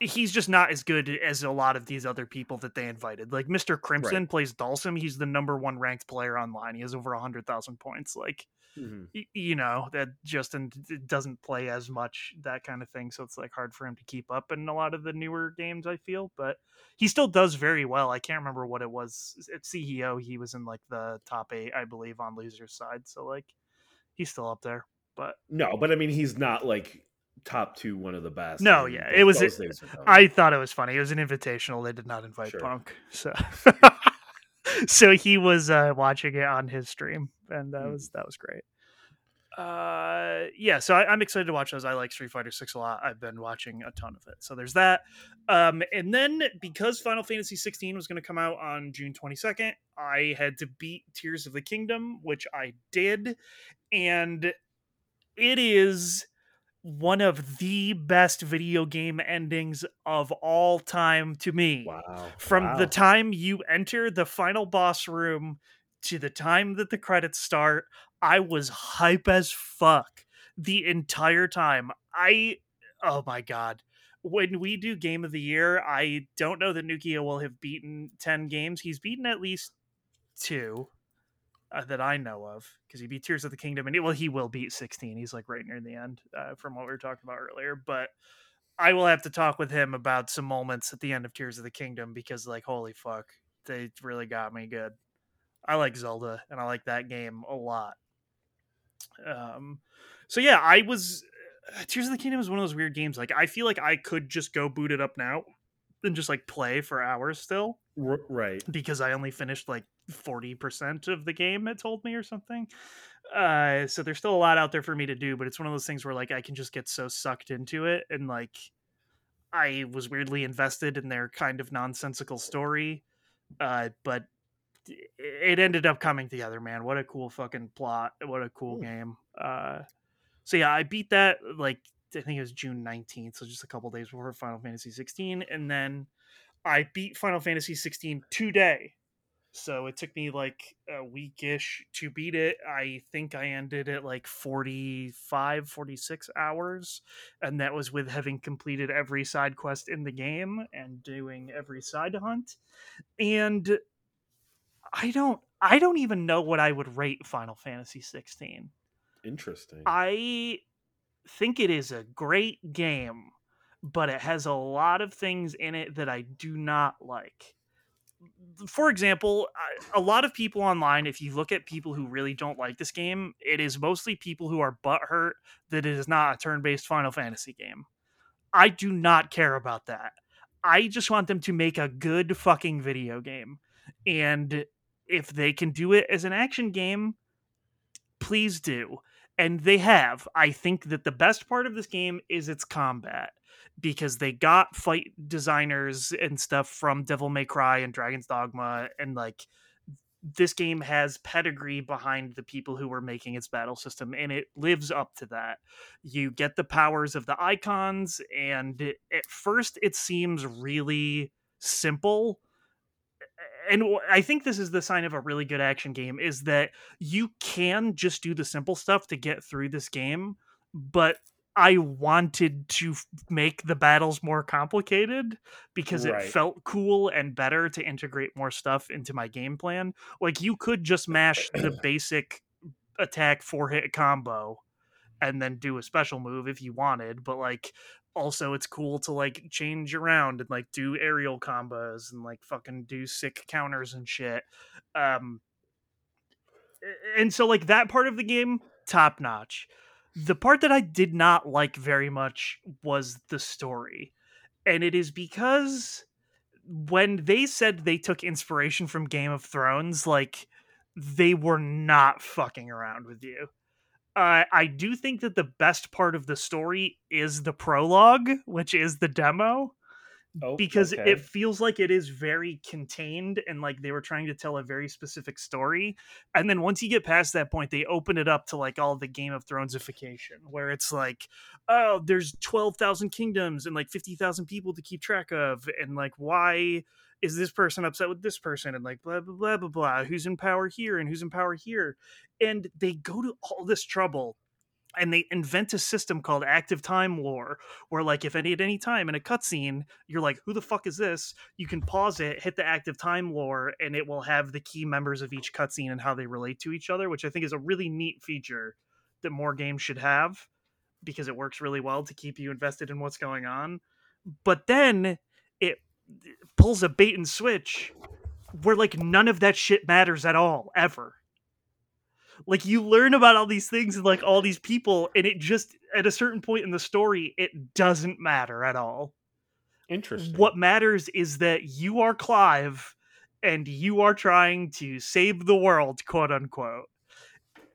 he's just not as good as a lot of these other people that they invited. Like Mr. Crimson plays Dhalsim. He's the number one ranked player online. He has over hundred thousand points. Like Mhm. y- you know that Justin d- doesn't play as much that kind of thing, so it's like hard for him to keep up in a lot of the newer games. I feel, but he still does very well. I can't remember what it was at CEO. He was in like the top eight, I believe, on losers side. So like he's still up there. But No, but I mean, he's not like top two, one of the best. No, I mean, yeah, it was- those days are done. I thought it was funny. It was an invitational. They did not invite Sure. Punk, so so he was uh, watching it on his stream, and that was that was great. Uh, yeah, so I, I'm excited to watch those. I like Street Fighter Six a lot. I've been watching a ton of it. So there's that. Um, and then because Final Fantasy 16 was going to come out on June 22nd, I had to beat Tears of the Kingdom, which I did, and it is one of the best video game endings of all time to me. wow. From the time you enter the final boss room to the time that the credits start, I was hype as fuck the entire time. I oh my god. When we do game of the year, I don't know that Nukio will have beaten 10 games. He's beaten at least two uh, that I know of because he beat Tears of the Kingdom and it, well he will beat 16. He's like right near the end uh, from what we were talking about earlier, but I will have to talk with him about some moments at the end of Tears of the Kingdom because, like, holy fuck, they really got me good. I like Zelda and I like that game a lot. Um, so yeah, I was uh, Tears of the Kingdom is one of those weird games. Like, I feel like I could just go boot it up now and just like play for hours still right. because I only finished like 40% of the game, it told me or something. Uh, so there's still a lot out there for me to do, but it's one of those things where like I can just get so sucked into it and like I was weirdly invested in their kind of nonsensical story. Uh, but it ended up coming together, man. What a cool fucking plot. What a cool Hmm. game. Uh, so yeah, I beat that like I think it was June 19th, so just a couple days before Final Fantasy 16 and then I beat Final Fantasy 16 today. So it took me like a weekish to beat it. I think I ended at like 45, 46 hours. And that was with having completed every side quest in the game and doing every side hunt. And I don't I don't even know what I would rate Final Fantasy 16. Interesting. I think it is a great game, but it has a lot of things in it that I do not like. For example, a lot of people online, if you look at people who really don't like this game, it is mostly people who are butthurt that it is not a turn based Final Fantasy game. I do not care about that. I just want them to make a good fucking video game. And if they can do it as an action game, please do. And they have. I think that the best part of this game is its combat because they got fight designers and stuff from Devil May Cry and Dragon's Dogma and like this game has pedigree behind the people who were making its battle system and it lives up to that. You get the powers of the icons and at first it seems really simple and i think this is the sign of a really good action game is that you can just do the simple stuff to get through this game, but I wanted to f- make the battles more complicated because Right. it felt cool and better to integrate more stuff into my game plan. Like you could just mash the basic attack four hit combo and then do a special move if you wanted, but like also it's cool to like change around and like do aerial combos and like fucking do sick counters and shit. Um and so like that part of the game top notch. The part that I did not like very much was the story. And it is because when they said they took inspiration from Game of Thrones, like they were not fucking around with you. Uh, I do think that the best part of the story is the prologue, which is the demo, oh, because okay. it feels like it is very contained and like they were trying to tell a very specific story. And then once you get past that point, they open it up to like all the Game of Thronesification, where it's like, oh, there's 12,000 kingdoms and like 50,000 people to keep track of. And like, why is this person upset with this person? And like, blah, blah, blah, blah, blah. Who's in power here and who's in power here? And they go to all this trouble and they invent a system called active time lore where like if any at any time in a cutscene you're like who the fuck is this? You can pause it hit the active time lore and it will have the key members of each cutscene and how they relate to each other which i think is a really neat feature that more games should have because it works really well to keep you invested in what's going on. But then it pulls a bait and switch where like none of that shit matters at all ever like you learn about all these things and like all these people and it just at a certain point in the story it doesn't matter at all. Interesting. what matters is that you are clive and you are trying to save the world quote unquote.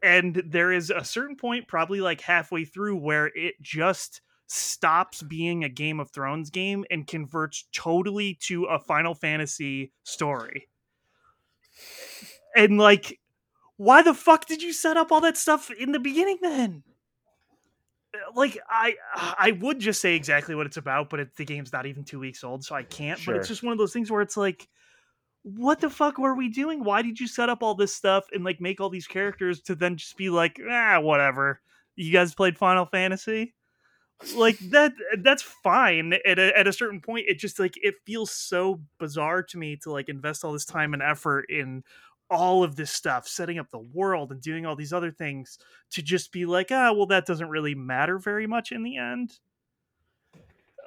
And there is a certain point probably like halfway through where it just stops being a game of thrones game and converts totally to a final fantasy story. And like why the fuck did you set up all that stuff in the beginning then? Uh, like i i would just say exactly what it's about but it, the game's not even two weeks old so i can't but it's just one of those things where it's like what the fuck were we doing? Why did you set up all this stuff and like make all these characters to then just be like ah whatever. You guys played final fantasy? Like that that's fine. At a, at a certain point it just like it feels so bizarre to me to like invest all this time and effort in all of this stuff setting up the world and doing all these other things to just be like ah well that doesn't really matter very much in the end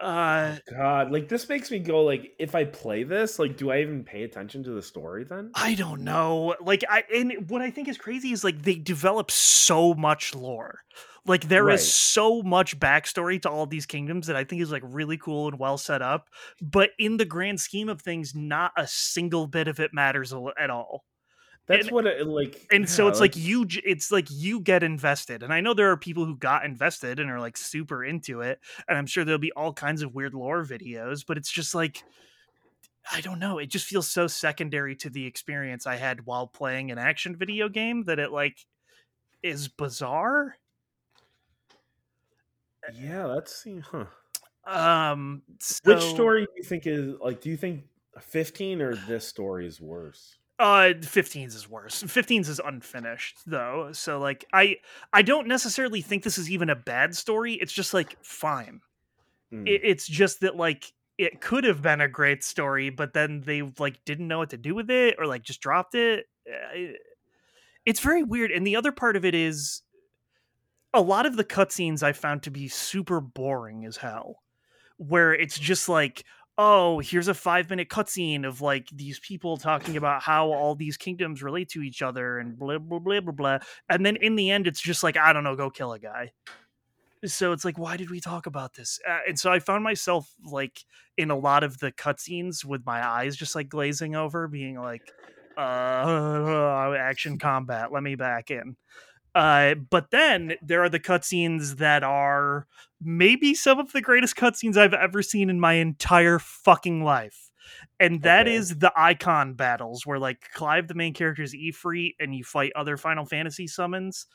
Uh, God, like this makes me go like, if I play this, like, do I even pay attention to the story then? I don't know. Like I and what I think is crazy is like they develop so much lore. Like there is Right. so much backstory to all these kingdoms that I think is like really cool and well set up. But in the grand scheme of things, not a single bit of it matters at all. That's And- what it like. And so it's like you, it's like you get invested. And I know there are people who got invested and are like super into it. And I'm sure there'll be all kinds of weird lore videos. But it's just like I don't know. It just feels so secondary to the experience I had while playing an action video game that it like is bizarre. yeah, that's huh. Um, Which story do you think is like? Do you think fifteen or this story is worse? Uh, 15's is worse. 15's is unfinished though, so like I I don't necessarily think this is even a bad story. It's just like fine. Hmm. It, it's just that like it could have been a great story, but then they like didn't know what to do with it or like just dropped. It- It's very weird. And the other part of it is a lot of the cutscenes I found to be super boring as hell, where it's just like, oh, here's a five minute cutscene of like these people talking about how all these kingdoms relate to each other and blah, blah, blah, blah, blah. And then in the end, it's just like, I don't know, go kill a guy. So it's like, why did we talk about this? Uh, and so I found myself like in a lot of the cutscenes with my eyes just like glazing over, being like, uh, action combat, let me back in. Uh, but then there are the cutscenes that are maybe some of the greatest cutscenes I've ever seen in my entire fucking life. And that Okay. is the icon battles where like Clive, the main character, is Ifrit and you fight other Final Fantasy summons.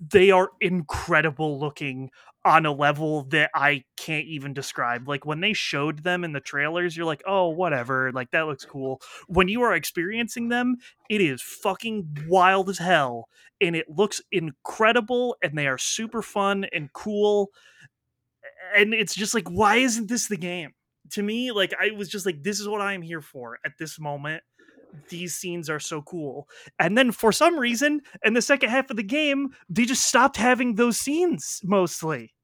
They are incredible looking on a level that I can't even describe. Like when they showed them in the trailers, you're like, oh, whatever. Like that looks cool. When you are experiencing them, it is fucking wild as hell. And it looks incredible. And they are super fun and cool. And it's just like, why isn't this the game? To me, like, I was just like, this is what I am here for at this moment. These scenes are so cool. And then for some reason, in the second half of the game, they just stopped having those scenes mostly.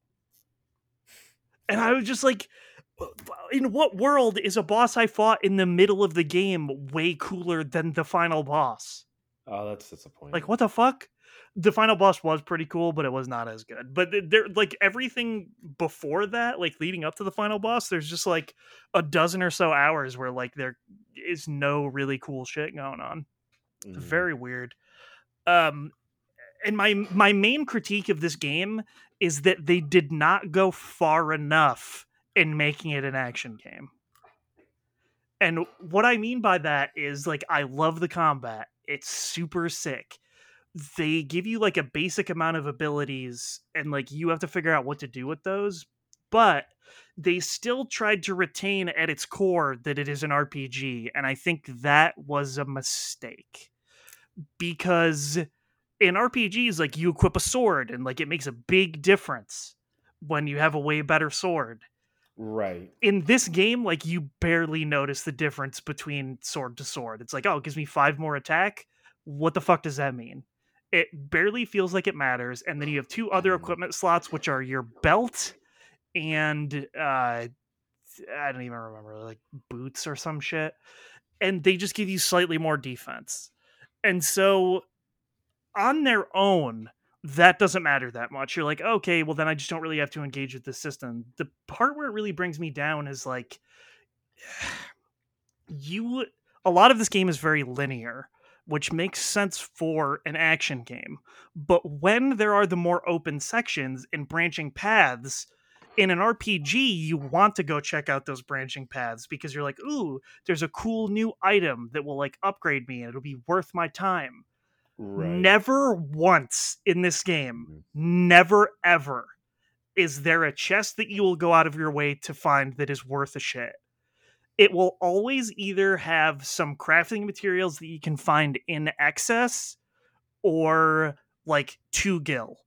And I was just like, in what world is a boss I fought in the middle of the game way cooler than the final boss? Oh, that's disappointing. Like, what the fuck? The final boss was pretty cool, but it was not as good. But there, like everything before that, like leading up to the final boss, there's just like a dozen or so hours where like there is no really cool shit going on. Mhm. very weird. Um and my my main critique of this game is that they did not go far enough in making it an action game. And what i mean by that is like i love the combat. It's super sick they give you like a basic amount of abilities and like you have to figure out what to do with those but they still tried to retain at its core that it is an RPG and I think that was a mistake because in RPGs like you equip a sword and like it makes a big difference when you have a way better sword right. in this game, like you barely notice the difference between sword to sword. It's like, oh, it gives me five more attack. What the fuck does that mean? It barely feels like it matters. And then you have two other Mhm. equipment slots, which are your belt and uh I don't even remember, like boots or some shit. And they just give you slightly more defense. And so on their own, that doesn't matter that much. You're like, okay, well then I just don't really have to engage with the system. The part where it really brings me down is like you a lot of this game is very linear, which makes sense for an action game. But when there are the more open sections and branching paths, in an RPG, you want to go check out those branching paths because you're like, ooh, there's a cool new item that will like upgrade me and it'll be worth my time. Right. Never once in this game, Mhm. never ever is there a chest that you will go out of your way to find that is worth a shit. It will always either have some crafting materials that you can find in excess or like two gil.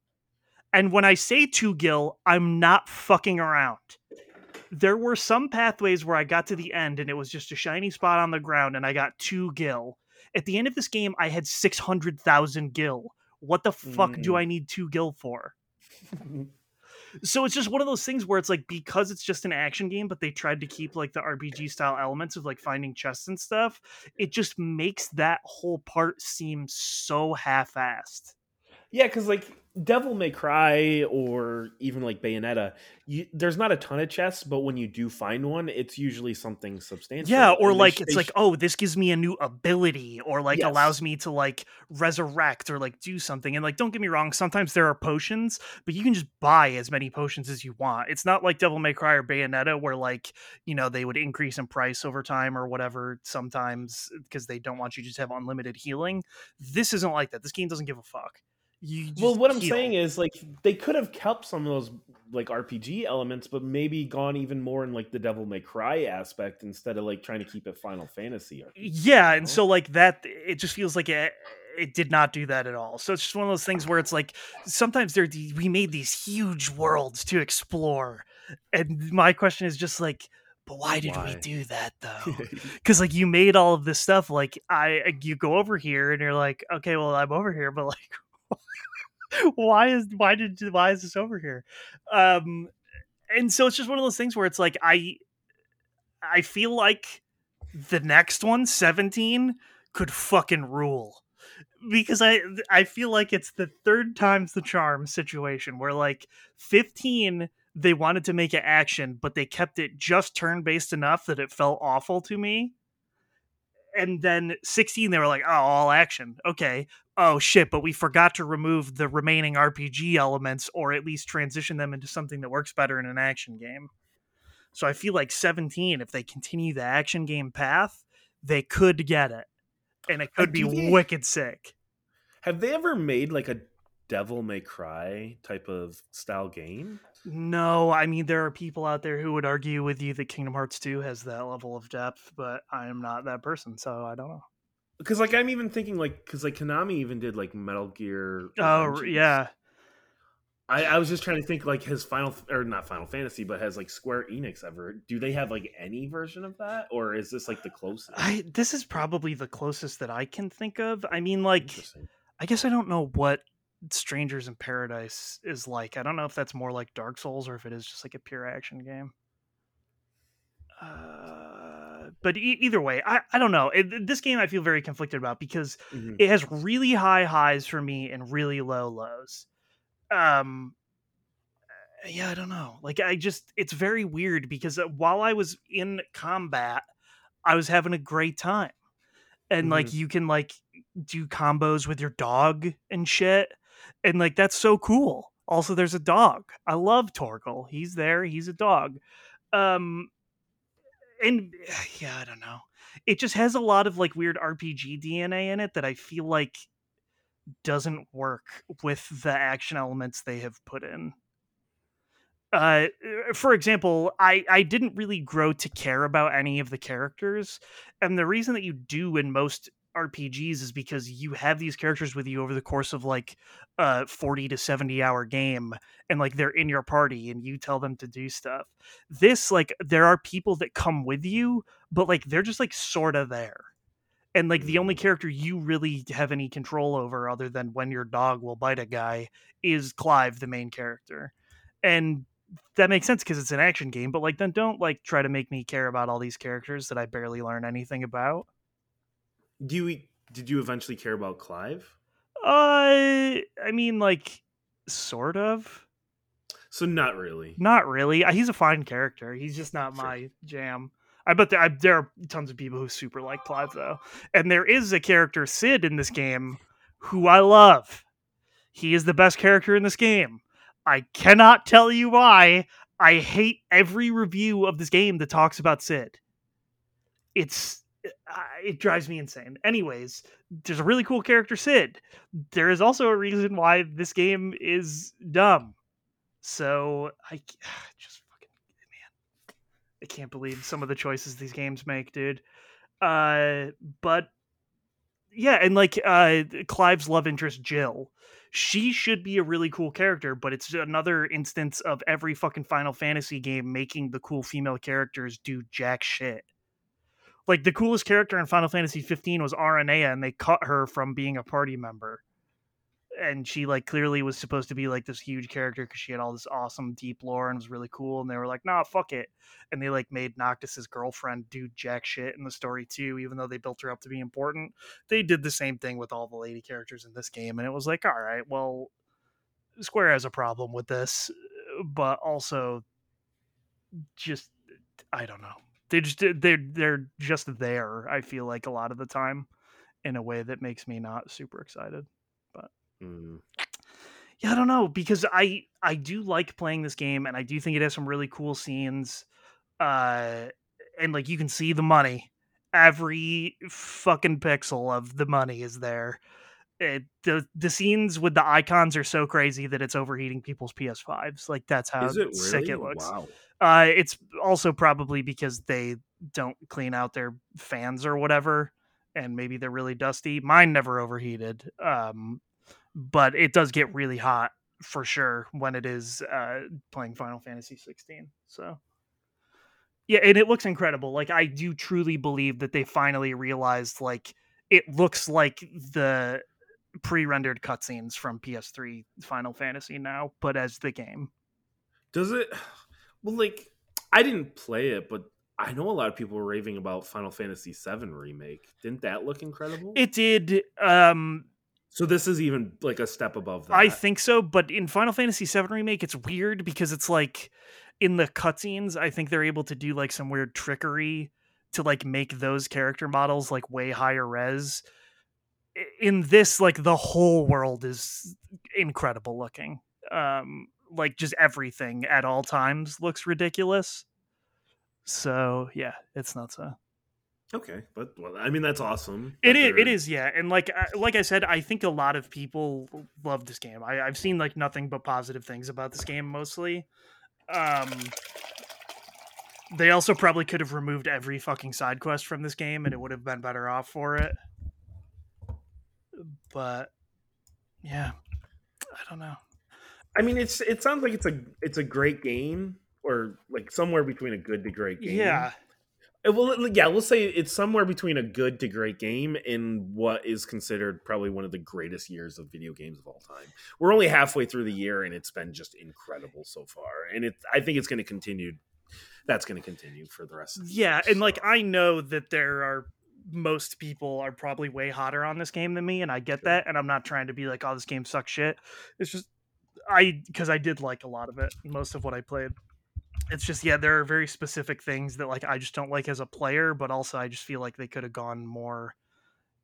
And when I say two gil, I'm not fucking around. There were some pathways where I got to the end and it was just a shiny spot on the ground and I got two gil. At the end of this game, I had 600,000 gil. What the fuck do Mm. I need two gil for? so it's just one of those things where it's like because it's just an action game but they tried to keep like the rpg style elements of like finding chests and stuff it just makes that whole part seem so half-assed. Yeah, because like Devil May Cry or even like Bayonetta, you, there's not a ton of chests, but when you do find one, it's usually something substantial. yeah or And like sh- it's they like sh- oh this gives me a new ability or like Yes. allows me to like resurrect or like do something. And like don't get me wrong sometimes there are potions but you can just buy as many potions as you want. It's not like devil may cry or bayonetta where like you know they would increase in price over time or whatever sometimes because they don't want you to just have unlimited healing. This isn't like that. This game doesn't give a fuck well, just what I'm saying is like they could have kept some of those like RPG elements, but maybe gone even more in like the Devil May Cry aspect instead of like trying to keep it Final Fantasy. RPG, yeah and know? so like that it just feels like it, it did not do that at all so it's just one of those things where it's like sometimes there we made these huge worlds to explore and my question is just like but why did we do that though because like you made all of this stuff like i you go over here and you're like okay well i'm over here but like why is why did why is this over here? Um and so it's just one of those things where it's like i i feel like the next one 17 could fucking rule. Because i i feel like it's the third time's the charm situation where like 15 they wanted to make it action but they kept it just turn based enough that it felt awful to me. And then 16 they were like oh all action. Okay oh shit but we forgot to remove the remaining rpg elements or at least transition them into something that works better in an action game. So i feel like 17 if they continue the action game path they could get it. And it could be they- wicked sick. Have they ever made like a Devil May Cry type of style game? no i mean there are people out there who would argue with you that kingdom hearts 2 has that level of depth but i am not that person so i don't know Because like I'm even thinking like because like Konami even did like Metal Gear. oh yeah I, I was just trying to think like has Final or not Final Fantasy, but has like Square Enix ever? Do they have like any version of that, or is this like the closest? I this is probably the closest that I can think of. I mean, like, I guess I don't know what Strangers in Paradise is like. I don't know if that's more like Dark Souls or if it is just like a pure action game. Uh, but e- either way, I, I don't know. It, this game I feel very conflicted about because Mhm. it has really high highs for me and really low lows. Um, yeah, I don't know. Like, I just it's very weird because uh, while I was in combat, I was having a great time, and like you can like do combos with your dog and shit, and like that's so cool. Also, there's a dog. I love Torgal. He's there. He's a dog. Um, and yeah, I don't know. It just has a lot of like weird RPG DNA in it that I feel like doesn't work with the action elements they have put in. Uh, for example, I I didn't really grow to care about any of the characters, and the reason that you do in most RPGs is because you have these characters with you over the course of like a 40 to 70 hour game and like they're in your party and you tell them to do stuff. This like there are people that come with you, but like they're just like sort of there. And like the only Mm. character you really have any control over other than when your dog will bite a guy is Clive, the main character. And that makes sense because it's an action game, but like then don't like try to make me care about all these characters that I barely learn anything about. Do you did you eventually care about Clive? Uh I mean like sort of. So not really. Not really. He's a fine character. He's just not Sure. my jam. I bet there, I, there are tons of people who super like Clive though, and there is a character Sid in this game who I love. He is the best character in this game. I cannot tell you why. I hate every review of this game that talks about Sid. It's it drives me insane. Anyways, there's a really cool character Sid. There is also a reason why this game is dumb. So I just fucking man, I can't believe some of the choices these games make, dude. Uh, but yeah, and like uh, Clive's love interest Jill, she should be a really cool character, but it's another instance of every fucking Final Fantasy game making the cool female characters do jack shit. Like the coolest character in Final Fantasy 15 was Aranea, and they cut her from being a party member and she like clearly was supposed to be like this huge character because she had all this awesome deep lore and was really cool. And they were like, "Nah, fuck it," and they like made Noctis's girlfriend do jack shit in the story too, even though they built her up to be important. They did the same thing with all the lady characters in this game, and it was like, all right, well, Square has a problem with this, but also just I don't know. They just they're they're just there. I feel like a lot of the time in a way that makes me not super excited. But Mm. yeah, I don't know because I I do like playing this game and I do think it has some really cool scenes. Uh and like you can see the money. Every fucking pixel of the money is there. It, the the scenes with the icons are so crazy that it's overheating people's PS5s. Like that's how it really? sick it looks. Wow. Uh, it's also probably because they don't clean out their fans or whatever, and maybe they're really dusty. Mine never overheated, um, but it does get really hot for sure when it is uh, playing Final Fantasy 16. So. Yeah, and it looks incredible. Like I do truly believe that they finally realized like it looks like the pre-rendered cutscenes from PS3 Final Fantasy now, but as the game. Does it? Well, like I didn't play it, but I know a lot of people were raving about Final Fantasy VII remake. Didn't that look incredible? It did. Um, so this is even like a step above that. I think so, but in Final Fantasy VII remake, it's weird because it's like in the cutscenes, I think they're able to do like some weird trickery to like make those character models like way higher res. In this, like the whole world is incredible looking. Um, like just everything at all times looks ridiculous. So yeah, it's not so. Okay, but well, I mean that's awesome. It that is, it is, yeah, and like I- like I said, I think a lot of people love this game. I, I've seen like nothing but positive things about this game mostly. Um, they also probably could have removed every fucking side quest from this game, and it would have been better off for it. But yeah, I don't know. I mean, it's it sounds like it's a it's a great game, or like somewhere between a good to great game. Yeah, Uh, Well, yeah, we'll say it's somewhere between a good to great game and what is considered probably one of the greatest years of video games of all time. We're only halfway through the year, and it's been just incredible so far. And it, I think it's going to continue. That's going to continue for the rest. of the yeah, year, and like. I know that there are most people are probably way hotter on this game than me, and I get that. And I'm not trying to be like, "Oh, this game sucks shit." It's just I because I did like a lot of it, most of what I played. It's just yeah, there are very specific things that like I just don't like as a player, but also I just feel like they could have gone more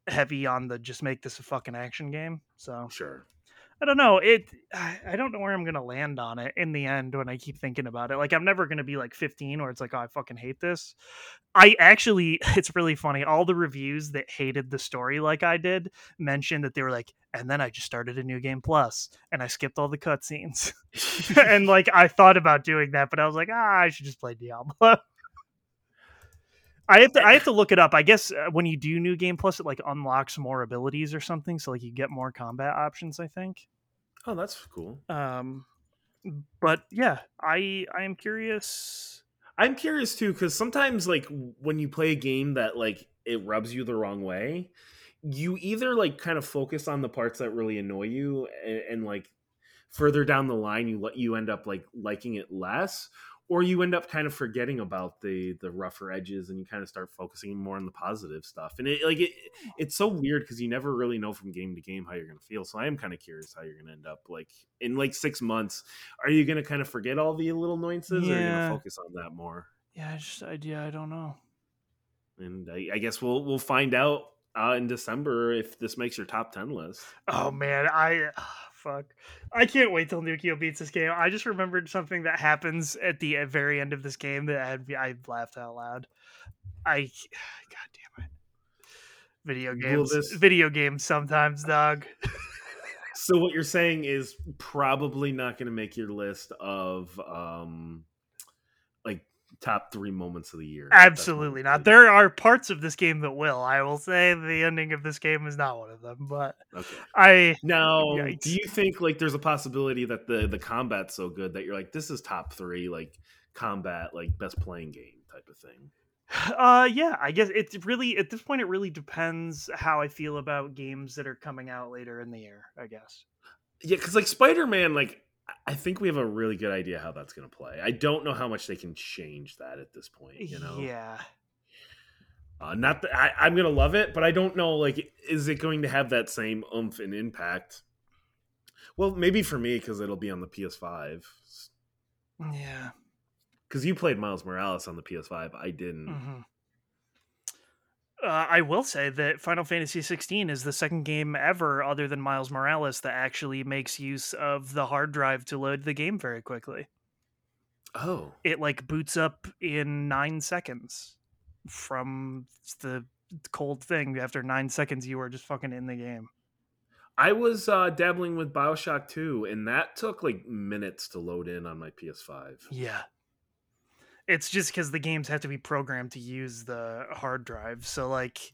heavy on the just make this a fucking action game. So sure. I don't know. It I don't know where I'm gonna land on it in the end when I keep thinking about it. Like I'm never gonna be like 15 where it's like, oh, I fucking hate this. I actually it's really funny. All the reviews that hated the story like I did mentioned that they were like, and then I just started a new game plus and I skipped all the cutscenes. and like I thought about doing that, but I was like, ah, I should just play Diablo. I have to I have to look it up. I guess uh, when you do new game plus, it like unlocks more abilities or something, so like you get more combat options. I think. oh, that's cool. Um, but yeah, I I am curious. I'm curious too because sometimes like when you play a game that like it rubs you the wrong way, you either like kind of focus on the parts that really annoy you and, and like further down the line you let you end up like liking it less or you end up kind of forgetting about the the rougher edges and you kind of start focusing more on the positive stuff. And it like it it's so weird because you never really know from game to game how you're gonna feel. So i am kind of curious how you're gonna end up like in like six months are you gonna kind of forget all the little annoyances or are you gonna focus on that more? Yeah, I just I, yeah, I don't know. and I, I guess we'll we'll find out uh, in December if this makes your top ten list. Oh man, I fuck. I can't wait till Nukio beats this game. I just remembered something that happens at the uh, very end of this game that had, I laughed out loud. I god damn it. Video games. this- Video games sometimes, dog. So what you're saying is probably not going to make your list of um top three moments of the year. Absolutely not. There are parts of this game that will. I will say the ending of this game is not one of them, but Okay. I Now, Yikes. do you think like there's a possibility that the the combat's so good that you're like this is top three like combat like best playing game type of thing? Uh, yeah, I guess it's really at this point. It really depends how I feel about games that are coming out later in the year. I guess. Yeah, because like Spider Man, like I think we have a really good idea how that's going to play. I don't know how much they can change that at this point. You know, Yeah. uh, not that I, I'm going to love it, but I don't know. Like, is it going to have that same oomph and impact? Well, maybe for me because it'll be on the PS5. Yeah. Because you played Miles Morales on the PS5, I didn't. hmm Uh, I will say that Final Fantasy 16 is the second game ever, other than Miles Morales, that actually makes use of the hard drive to load the game very quickly. Oh, It like boots up in nine seconds from the cold thing. After nine seconds, you are just fucking in the game. I was uh, dabbling with Bioshock 2, and that took like minutes to load in on my PS5. Yeah. It's just because the games have to be programmed to use the hard drive. So, like,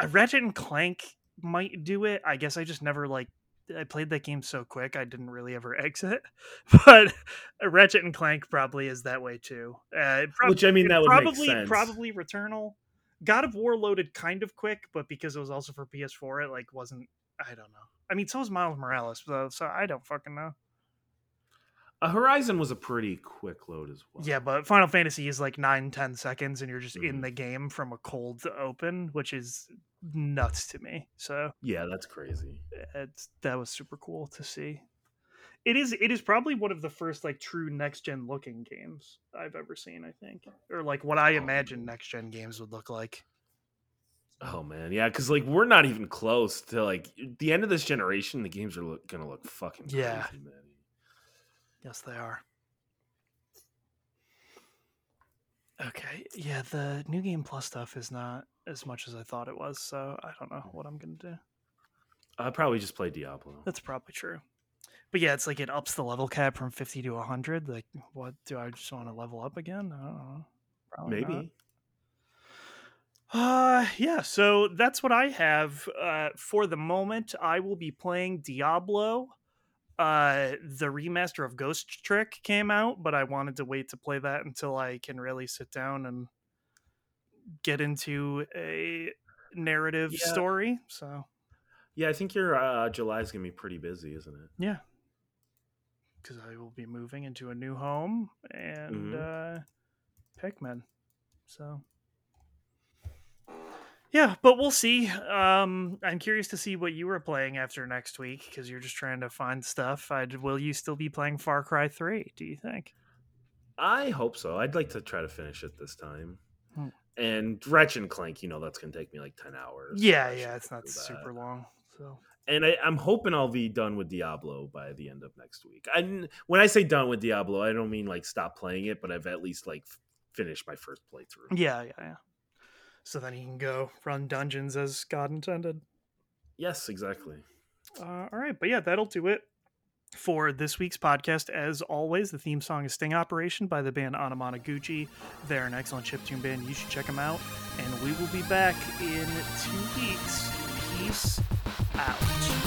uh, Ratchet and Clank might do it. I guess I just never, like, I played that game so quick, I didn't really ever exit. But Ratchet and Clank probably is that way too. Uh, prob- Which I mean, that would make probably, sense. probably Returnal. God of War loaded kind of quick, but because it was also for PS4, it like wasn't. I don't know. I mean, so was Miles Morales, though, so I don't fucking know. A Horizon was a pretty quick load as well. Yeah, but Final Fantasy is like nine, ten seconds, and you're just in Mhm. the game from a cold to open, which is nuts to me. So yeah, that's crazy. it's that was super cool to see. It is. It is probably one of the first like true next gen looking games I've ever seen. I think, or like what I Oh, imagine next gen games would look like. Oh man, yeah, because like we're not even close to like the end of this generation. The games are look, gonna look fucking crazy, Yeah. man. Yes, they are. Okay, yeah, the new game plus stuff is not as much as I thought it was, so I don't know what I'm gonna do. I'd probably just play Diablo. That's probably true. But yeah, it's like it ups the level cap from 50 to 100. Like, what do I just want to level up again? I don't know. Probably not. Maybe. Uh, yeah, so that's what I have uh, for the moment. I will be playing Diablo. Uh, the remaster of Ghost Trick came out, but I wanted to wait to play that until I can really sit down and get into a narrative Yeah. story. So, Yeah, I think your uh, July's gonna be pretty busy, isn't it? yeah, because I will be moving into a new home and uh, Pikmin. So, yeah, but we'll see. Um, I'm curious to see what you were playing after next week because you're just trying to find stuff. i will you still be playing Far Cry Three? Do you think? I hope so. I'd like to try to finish it this time. Hmm. And Ratchet and Clank, you know, that's gonna take me like ten hours. Yeah, yeah, it's not super long. So And I, I'm hoping I'll be done with Diablo by the end of next week. And when I say done with Diablo, I don't mean like stop playing it, but I've at least like f- finished my first playthrough. yeah, yeah, yeah. So then you can go run dungeons as God intended. Yes, exactly. Uh, all right, but yeah, that'll do it for this week's podcast. As always, the theme song is Sting Operation by the band Anamanaguchi. They're an excellent chiptune band. You should check them out. And we will be back in two weeks. Peace out.